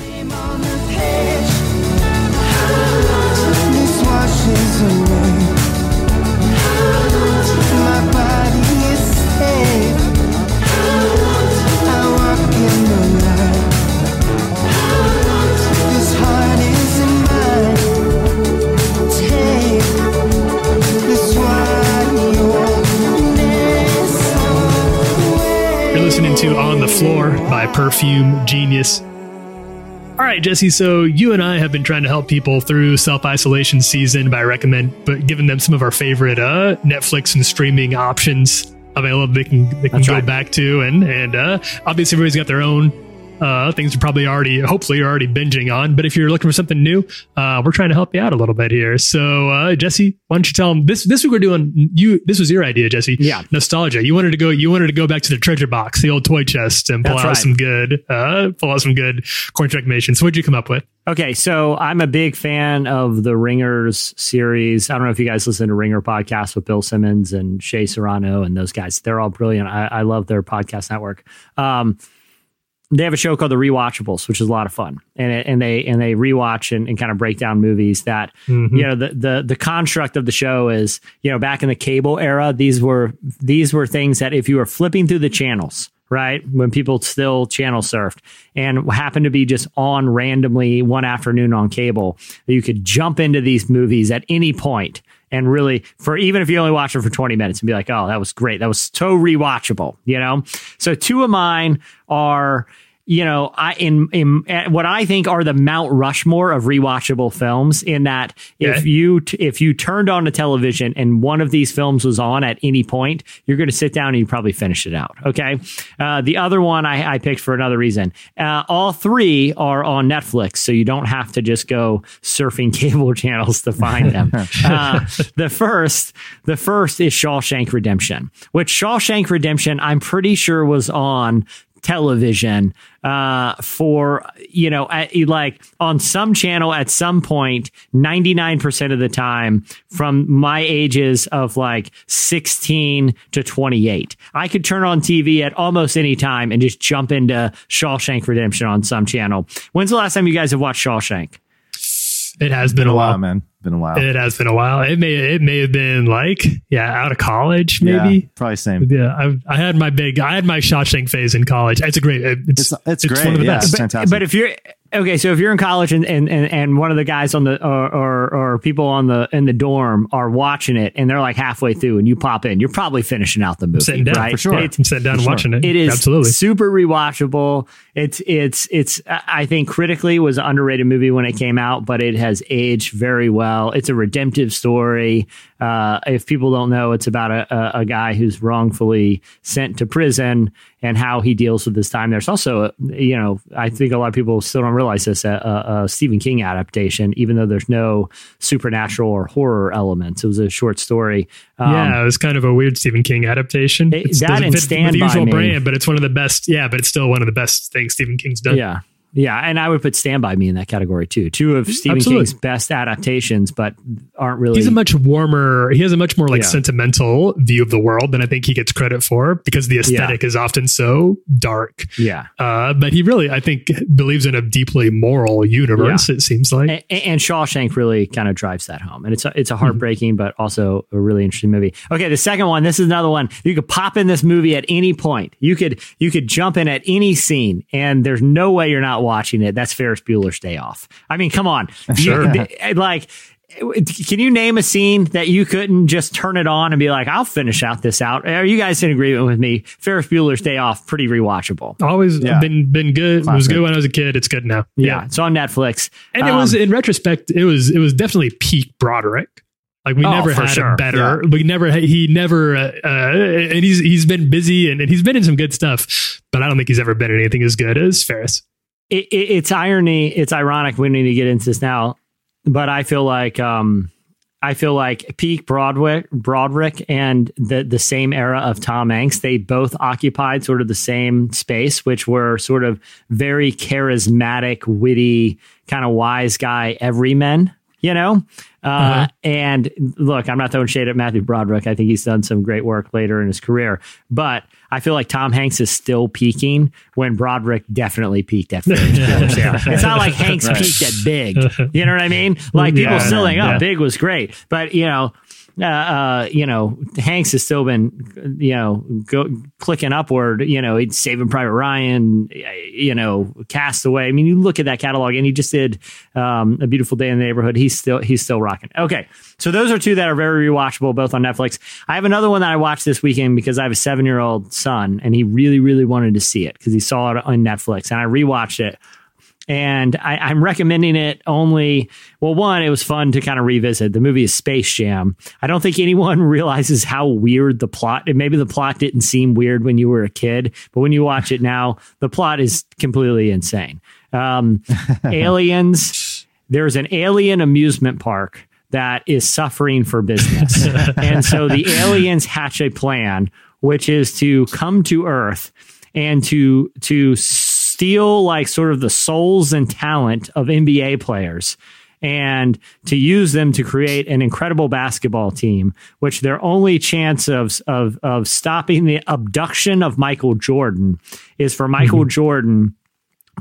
Listening to On the Floor by Perfume Genius. All right, Jesse. So you and I have been trying to help people through self isolation season by recommend, but giving them some of our favorite uh, Netflix and streaming options available they can they can
That's
go
right.
back to, and and uh, obviously everybody's got their own uh, things are probably already, hopefully, you're already binging on. But if you're looking for something new, uh, we're trying to help you out a little bit here. So, uh, Jesse, why don't you tell them this? This week we're doing you. This was your idea, Jesse.
Yeah.
nostalgia. You wanted to go. You wanted to go back to the treasure box, the old toy chest, and pull
That's
out
right.
some good, uh, pull out some good corn recommendations. So, what'd you come up with?
Okay, so I'm a big fan of the Ringers series. I don't know if you guys listen to Ringer podcast with Bill Simmons and Shea Serrano and those guys. They're all brilliant. I, I love their podcast network. Um, they have a show called The Rewatchables, which is a lot of fun, and it, and they and they rewatch and, and kind of break down movies that mm-hmm. you know the the the construct of the show is you know back in the cable era these were these were things that if you were flipping through the channels right? When people still channel surfed and happened to be just on randomly one afternoon on cable you could jump into these movies at any point and really for even if you only watch them for 20 minutes and be like oh that was great. That was so rewatchable you know? So two of mine are you know, I in in what I think are the Mount Rushmore of rewatchable films. In that, if
Okay.
you t- if you turned on the television and one of these films was on at any point, you're going to sit down and you probably finish it out. Okay. Uh, the other one I, I picked for another reason. Uh, all three are on Netflix, so you don't have to just go surfing cable channels to find them. uh, the first, the first is Shawshank Redemption, which Shawshank Redemption, I'm pretty sure was on television uh for you know at, like on some channel at some point 99% of the time from my ages of like 16 to 28 i could turn on tv at almost any time and just jump into shawshank redemption on some channel. When's the last time you guys have watched shawshank
It has been,
Been
a while.
while, man. Been a while.
It has been a while. It may it may have been like yeah, out of college maybe.
Yeah, probably same.
Yeah, I, I had my big, I had my Shawshank phase in college. It's a great, it's
It's- it's
one
great,
of the
yeah.
best.
It's fantastic.
But if you're okay, so if you're in college and and, and, and one of the guys on the or, or or people on the in the dorm are watching it and they're like halfway through and you pop in, you're probably finishing out the movie,
sitting down
right?
for sure.
It's,
I'm sitting down and
sure.
watching it.
it is
absolutely.
super rewatchable. It's it's it's I think critically was an underrated movie when it came out, but it has aged very well. It's a redemptive story. Uh, if people don't know, it's about a, a, a guy who's wrongfully sent to prison and how he deals with this time. There's also, you know, I think a lot of people still don't realize this, a, a, Stephen King adaptation, even though there's no supernatural or horror elements. It was a short story. Um,
yeah, it was kind of a weird Stephen King adaptation.
It-
It's-
that and Stand
the
By
usual
Me.
brand, but it's one of the best. Yeah, but it's still one of the best things Stephen King's done.
Yeah. Yeah, and I would put Stand By Me in that category too. Two of Stephen
Absolutely.
King's best adaptations, but aren't really.
He's a much warmer. He has a much more like
Yeah.
sentimental view of the world than I think he gets credit for because the aesthetic is often so dark.
yeah.
Uh, but he really, I think, believes in a deeply moral universe. It seems like.
A- and Shawshank really kind of drives that home, and it's a,
Mm-hmm.
it's a heartbreaking but also a really interesting movie. Okay, the second one. This is another one. You could pop in this movie at any point. You could you could jump in at any scene, and there's no way you're not watching it. That's Ferris Bueller's Day Off. I mean, come on,
Sure.
You- like. Can you name a scene that you couldn't just turn it on and be like, I'll finish out this out? Are you guys in agreement with me? Ferris Bueller's Day Off, pretty rewatchable.
Always
Yeah.
been been good. It was good when I was a kid. It's good now.
Yeah, it's on Netflix.
and it
Um,
was in retrospect, it was it was definitely peak Broderick. Like we
Oh,
never had
sure.
a better. We never had- he never uh, uh, and he's he's been busy and, and he's been in some good stuff, but I don't think he's ever been in anything as good as Ferris.
It, it, it's irony. It's ironic. We need to get into this now, but I feel like um, I feel like peak Broadwick, Broderick, and the the same era of Tom Hanks. They both occupied sort of the same space, which were sort of very charismatic, witty, kind of wise guy everymen. You know, uh,
Uh-huh.
and look, I'm not throwing shade at Matthew Broderick. I think he's done some great work later in his career, but I feel like Tom Hanks is still peaking when Broderick definitely peaked at Ferris Bueller's Day Off. It's not like Hanks
Right.
peaked at Big. You know what I mean? Like people
Yeah,
still think, oh,
yeah.
Big was great, but you know. Uh, uh, you know, Hanks has still been, you know, go, clicking upward. You know, he's Saving Private Ryan. You know, Castaway. I mean, you look at that catalog, and he just did um, a Beautiful Day in the Neighborhood. He's still he's still rocking. Okay, so those are two that are very rewatchable, both on Netflix. I have another one that I watched this weekend because I have a seven year old son, and he really really wanted to see it because he saw it on Netflix, and I rewatched it. And I, I'm recommending it only. Well, one, it was fun to kind of revisit. The movie is Space Jam. I don't think anyone realizes how weird the plot. And maybe the plot didn't seem weird when you were a kid, but when you watch it now, the plot is completely insane. Um, aliens. There's an alien amusement park that is suffering for business, and so the aliens hatch a plan, which is to come to Earth and to to steal like sort of the souls and talent of NBA players and to use them to create an incredible basketball team, which their only chance of of of stopping the abduction of Michael Jordan is for Michael mm-hmm. Jordan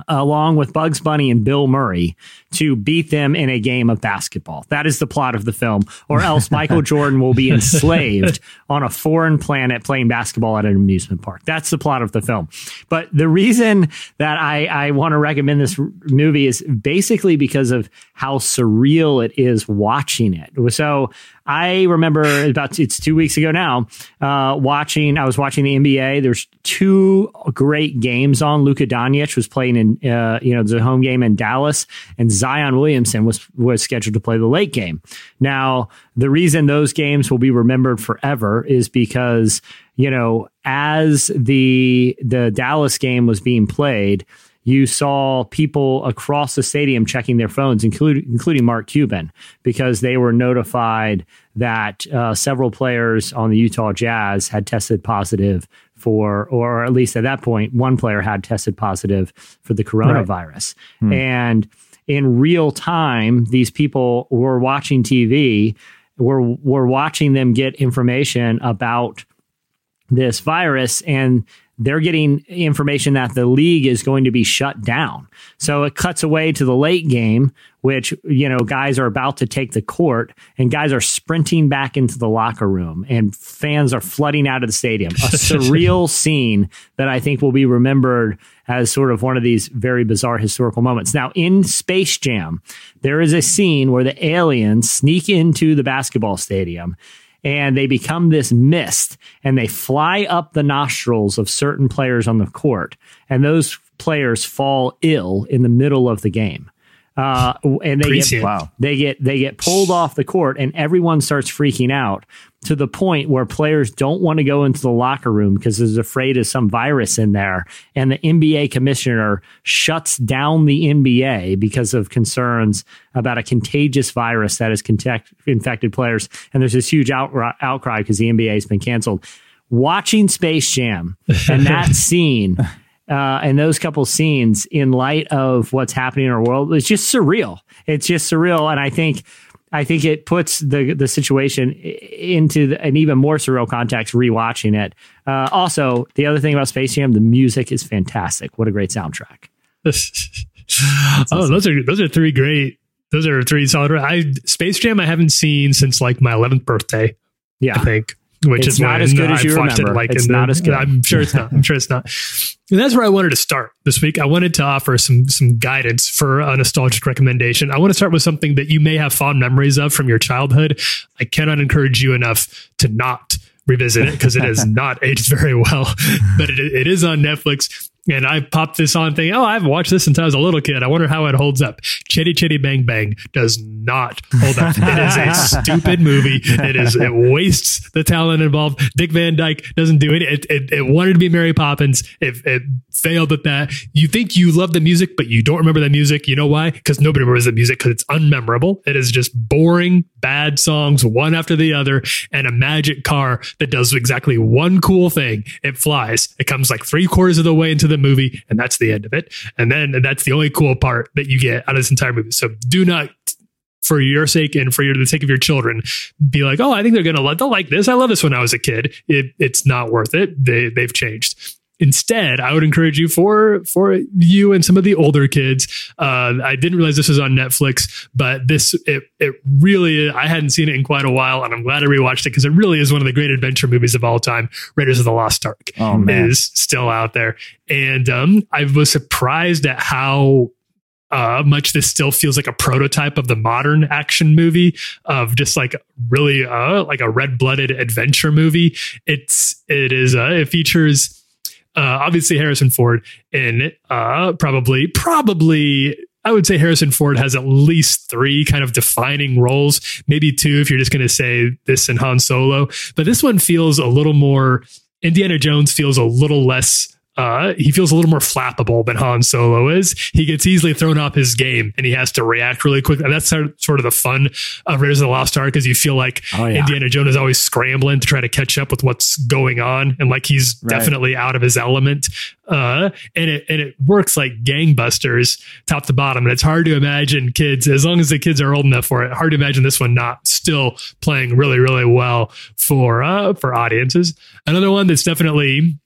along with Bugs Bunny and Bill Murray to beat them in a game of basketball. That is the plot of the film, or else Michael Jordan will be enslaved on a foreign planet playing basketball at an amusement park. That's the plot of the film. But the reason that I, I want to recommend this r- movie is basically because of how surreal it is watching it. So I remember about it's two weeks ago now, uh, watching. I was watching the NBA. There's two great games on. Luka Doncic was playing in, uh, you know, the home game in Dallas, and Zion Williamson was was scheduled to play the late game. Now, the reason those games will be remembered forever is because you know, as the the Dallas game was being played you saw people across the stadium checking their phones, including including Mark Cuban, because they were notified that uh, several players on the Utah Jazz had tested positive for, or at least at that point, one player had tested positive for the coronavirus. And in real time, these people were watching TV, were were watching them get information about this virus and they're getting information that the league is going to be shut down. So it cuts away to the late game, which, you know, guys are about to take the court and guys are sprinting back into the locker room and fans are flooding out of the stadium. A surreal scene that I think will be remembered as sort of one of these very bizarre historical moments. Now, in Space Jam, there is a scene where the aliens sneak into the basketball stadium and they become this mist and they fly up the nostrils of certain players on the court and those players fall ill in the middle of the game uh, and they get.
Wow.
they get they get pulled off the court and everyone starts freaking out to the point where players don't want to go into the locker room because they're afraid of some virus in there. And the NBA commissioner shuts down the NBA because of concerns about a contagious virus that has contact, infected players. And there's this huge out, outcry because the NBA has been canceled. Watching Space Jam and that scene uh, and those couple scenes in light of what's happening in our world it's just surreal. It's just surreal. And i think i think it puts the the situation into the, an even more surreal context rewatching it uh, also the other thing about space jam the music is fantastic what a great soundtrack
oh, those are those are three great. Those are three solid. I Space Jam I haven't seen since like my eleventh birthday.
yeah
I think, which
It's
is
not as good as you
I've watched
remember.
It, like
It's
in the-
not as good.
I'm sure it's not. I'm sure it's not. And that's where I wanted to start this week. I wanted to offer some some guidance for a nostalgic recommendation. I want to start with something that you may have fond memories of from your childhood. I cannot encourage you enough to not revisit it because it has not aged very well. But it, it is on Netflix. And I popped this on thinking, oh, I've watched this since I was a little kid. I wonder how it holds up. Chitty Chitty Bang Bang does not hold up. It is a stupid movie. It is it wastes the talent involved. Dick Van Dyke doesn't do it. It, it, it wanted to be Mary Poppins. It, it failed at that. You think you love the music, but you don't remember the music. You know why? Because nobody remembers the music because it's unmemorable. It is just boring, bad songs, one after the other, and a magic car that does exactly one cool thing. It flies. It comes like three quarters of the way into the movie, and that's the end of it. And then that's the only cool part that you get out of this entire movie. So do not for your sake and for your, the sake of your children, be like, oh, I think they're gonna they'll like this. I love this when I was a kid. It, it's not worth it. They they've changed. Instead, I would encourage you for for you and some of the older kids. Uh, I didn't realize this was on Netflix, but this it it really I hadn't seen it in quite a while, and I'm glad I rewatched it because it really is one of the great adventure movies of all time. Raiders of the Lost Ark
Oh, man.
is still out there, and um, I was surprised at how uh, much this still feels like a prototype of the modern action movie of just like really uh, like a red blooded adventure movie. It's it is uh, it features Uh, obviously, Harrison Ford in uh, probably, probably, I would say Harrison Ford has at least three kind of defining roles, maybe two if you're just going to say this and Han Solo. But this one feels a little more, Indiana Jones feels a little less. Uh, he feels a little more flappable than Han Solo is. He gets easily thrown off his game and he has to react really quick. And that's sort of, the fun of Raiders of the Lost Ark because you feel like
Oh, yeah.
Indiana Jones is always scrambling to try to catch up with what's going on and like he's
Right.
definitely out of his element. Uh, and it and it works like gangbusters, top to bottom. And it's hard to imagine kids, as long as the kids are old enough for it, hard to imagine this one not still playing really, really well for uh for audiences. Another one that's definitely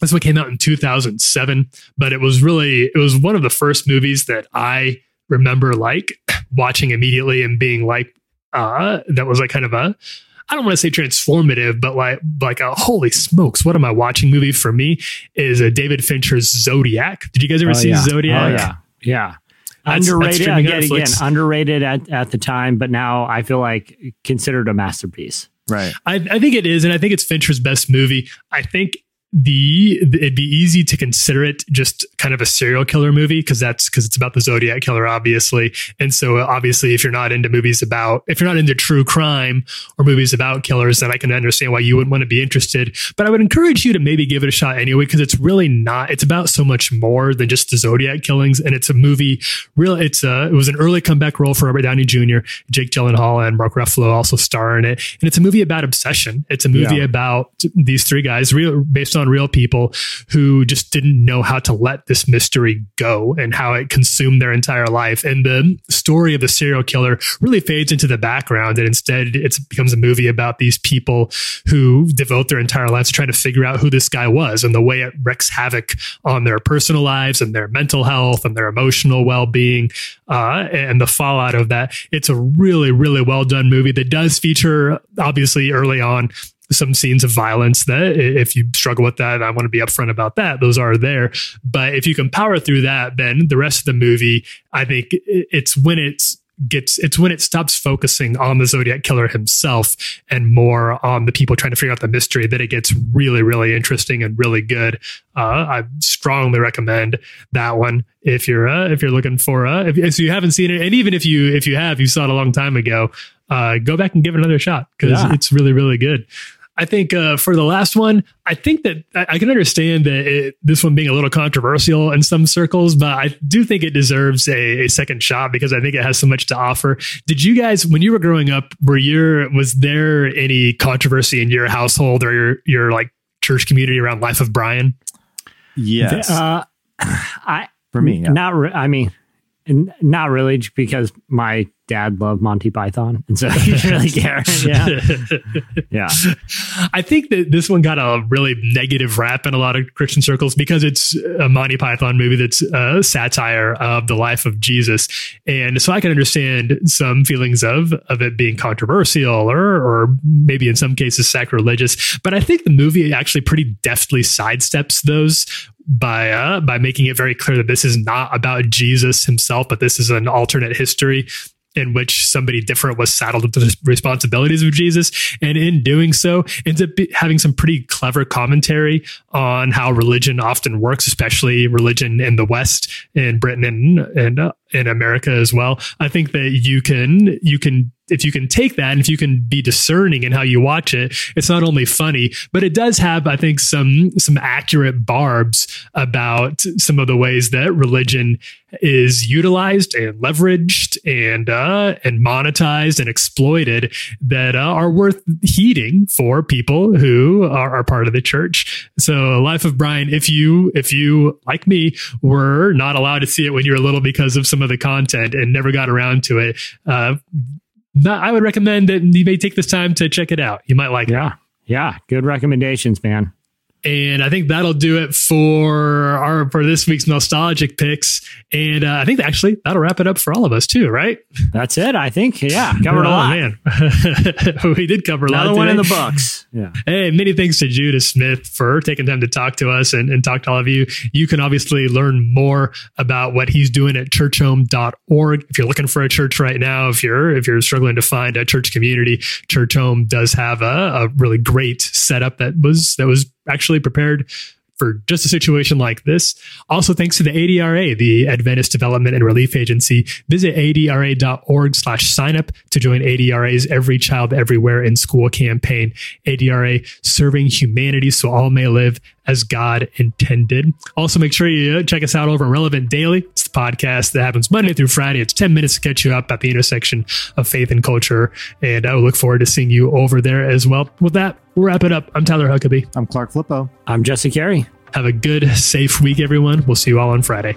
this one came out in 2007, but it was really it was one of the first movies that I remember like watching immediately and being like uh that was like kind of a I don't want to say transformative, but like like a holy smokes, what am I watching movie for me is a David Fincher's Zodiac. Did you guys ever
Oh,
see
yeah.
Zodiac?
Oh yeah, yeah.
That's- that's
underrated
streaming
again, again, underrated at, at the time, but now I feel like considered a masterpiece.
Right.
I, I think it is, and I think it's Fincher's best movie. I think the it'd be easy to consider it just kind of a serial killer movie because that's because it's about the Zodiac killer, obviously. And so, uh, obviously, if you're not into movies about if you're not into true crime or movies about killers, then I can understand why you wouldn't want to be interested. But I would encourage you to maybe give it a shot anyway because it's really not. It's about so much more than just the Zodiac killings, and it's a movie. Real, it's a it was an early comeback role for Robert Downey Jr. Jake Gyllenhaal and Mark Ruffalo also star in it, and it's a movie about obsession. It's a movie
Yeah.
about these three guys, real based on real people who just didn't know how to let this mystery go and how it consumed their entire life. And the story of the serial killer really fades into the background, and instead it becomes a movie about these people who devote their entire lives to trying to figure out who this guy was and the way it wreaks havoc on their personal lives and their mental health and their emotional well-being uh, and the fallout of that. It's a really, really well done movie that does feature, obviously, early on some scenes of violence that if you struggle with that, I want to be upfront about that. Those are there. But if you can power through that, then the rest of the movie, I think it's when it's gets it's when it stops focusing on the zodiac killer himself and more on the people trying to figure out the mystery that it gets really really interesting and really good uh, i strongly recommend that one if you're uh, if you're looking for uh if, if you haven't seen it and even if you if you have you saw it a long time ago uh go back and give it another shot because
Yeah.
it's really really good I think uh, for the last one, I think that I, I can understand that it, this one being a little controversial in some circles, but I do think it deserves a, a second shot because I think it has so much to offer. Did you guys, when you were growing up, were your was there any controversy in your household or your your like church community around Life of Brian?
Yes.
Uh, I
For me, yeah.
not. Re- I mean, n- not really, because my dad loved Monty Python, and so he didn't really care. Yeah, yeah.
I think that this one got a really negative rap in a lot of Christian circles because it's a Monty Python movie that's a satire of the life of Jesus, and so I can understand some feelings of of it being controversial or or maybe in some cases sacrilegious. But I think the movie actually pretty deftly sidesteps those by uh, by making it very clear that this is not about Jesus himself, but this is an alternate history in which somebody different was saddled with the responsibilities of Jesus. And in doing so, ends up having some pretty clever commentary on how religion often works, especially religion in the West, in Britain and, and uh, in America as well. I think that you can, you can, if you can take that and if you can be discerning in how you watch it, it's not only funny, but it does have, I think, some, some accurate barbs about some of the ways that religion is utilized and leveraged and uh, and monetized and exploited that uh, are worth heeding for people who are, are part of the church. So, Life of Brian, if you if you like me were not allowed to see it when you were little because of some of the content and never got around to it, uh, not, I would recommend that you may take this time to check it out. You might like it.
Yeah. Yeah. Good recommendations, man.
And I think that'll do it for our for this week's nostalgic picks. And uh, I think actually that'll wrap it up for all of us too, right?
That's it. I think. Yeah. Covered a
Oh,
lot.
man, we did cover a lot.
Another one in the books. Yeah.
Hey, many thanks to Judah Smith for taking time to talk to us and, and talk to all of you. You can obviously learn more about what he's doing at churchome.org. If you're looking for a church right now, if you're if you're struggling to find a church community, Churchome does have a, a really great setup that was that was actually prepared for just a situation like this. Also, thanks to the ADRA, the Adventist Development and Relief Agency. Visit adra.org slash sign up to join ADRA's Every Child Everywhere in School campaign. ADRA serving humanity so all may live as God intended. Also, make sure you check us out over on Relevant Daily. It's the podcast that happens Monday through Friday. It's 10 minutes to catch you up at the intersection of faith and culture. And I look forward to seeing you over there as well. With that, we'll wrap it up. I'm Tyler Huckabee.
I'm Clark Flippo.
I'm Jesse Carey.
Have a good, safe week, everyone. We'll see you all on Friday.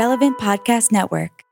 Relevant Podcast Network.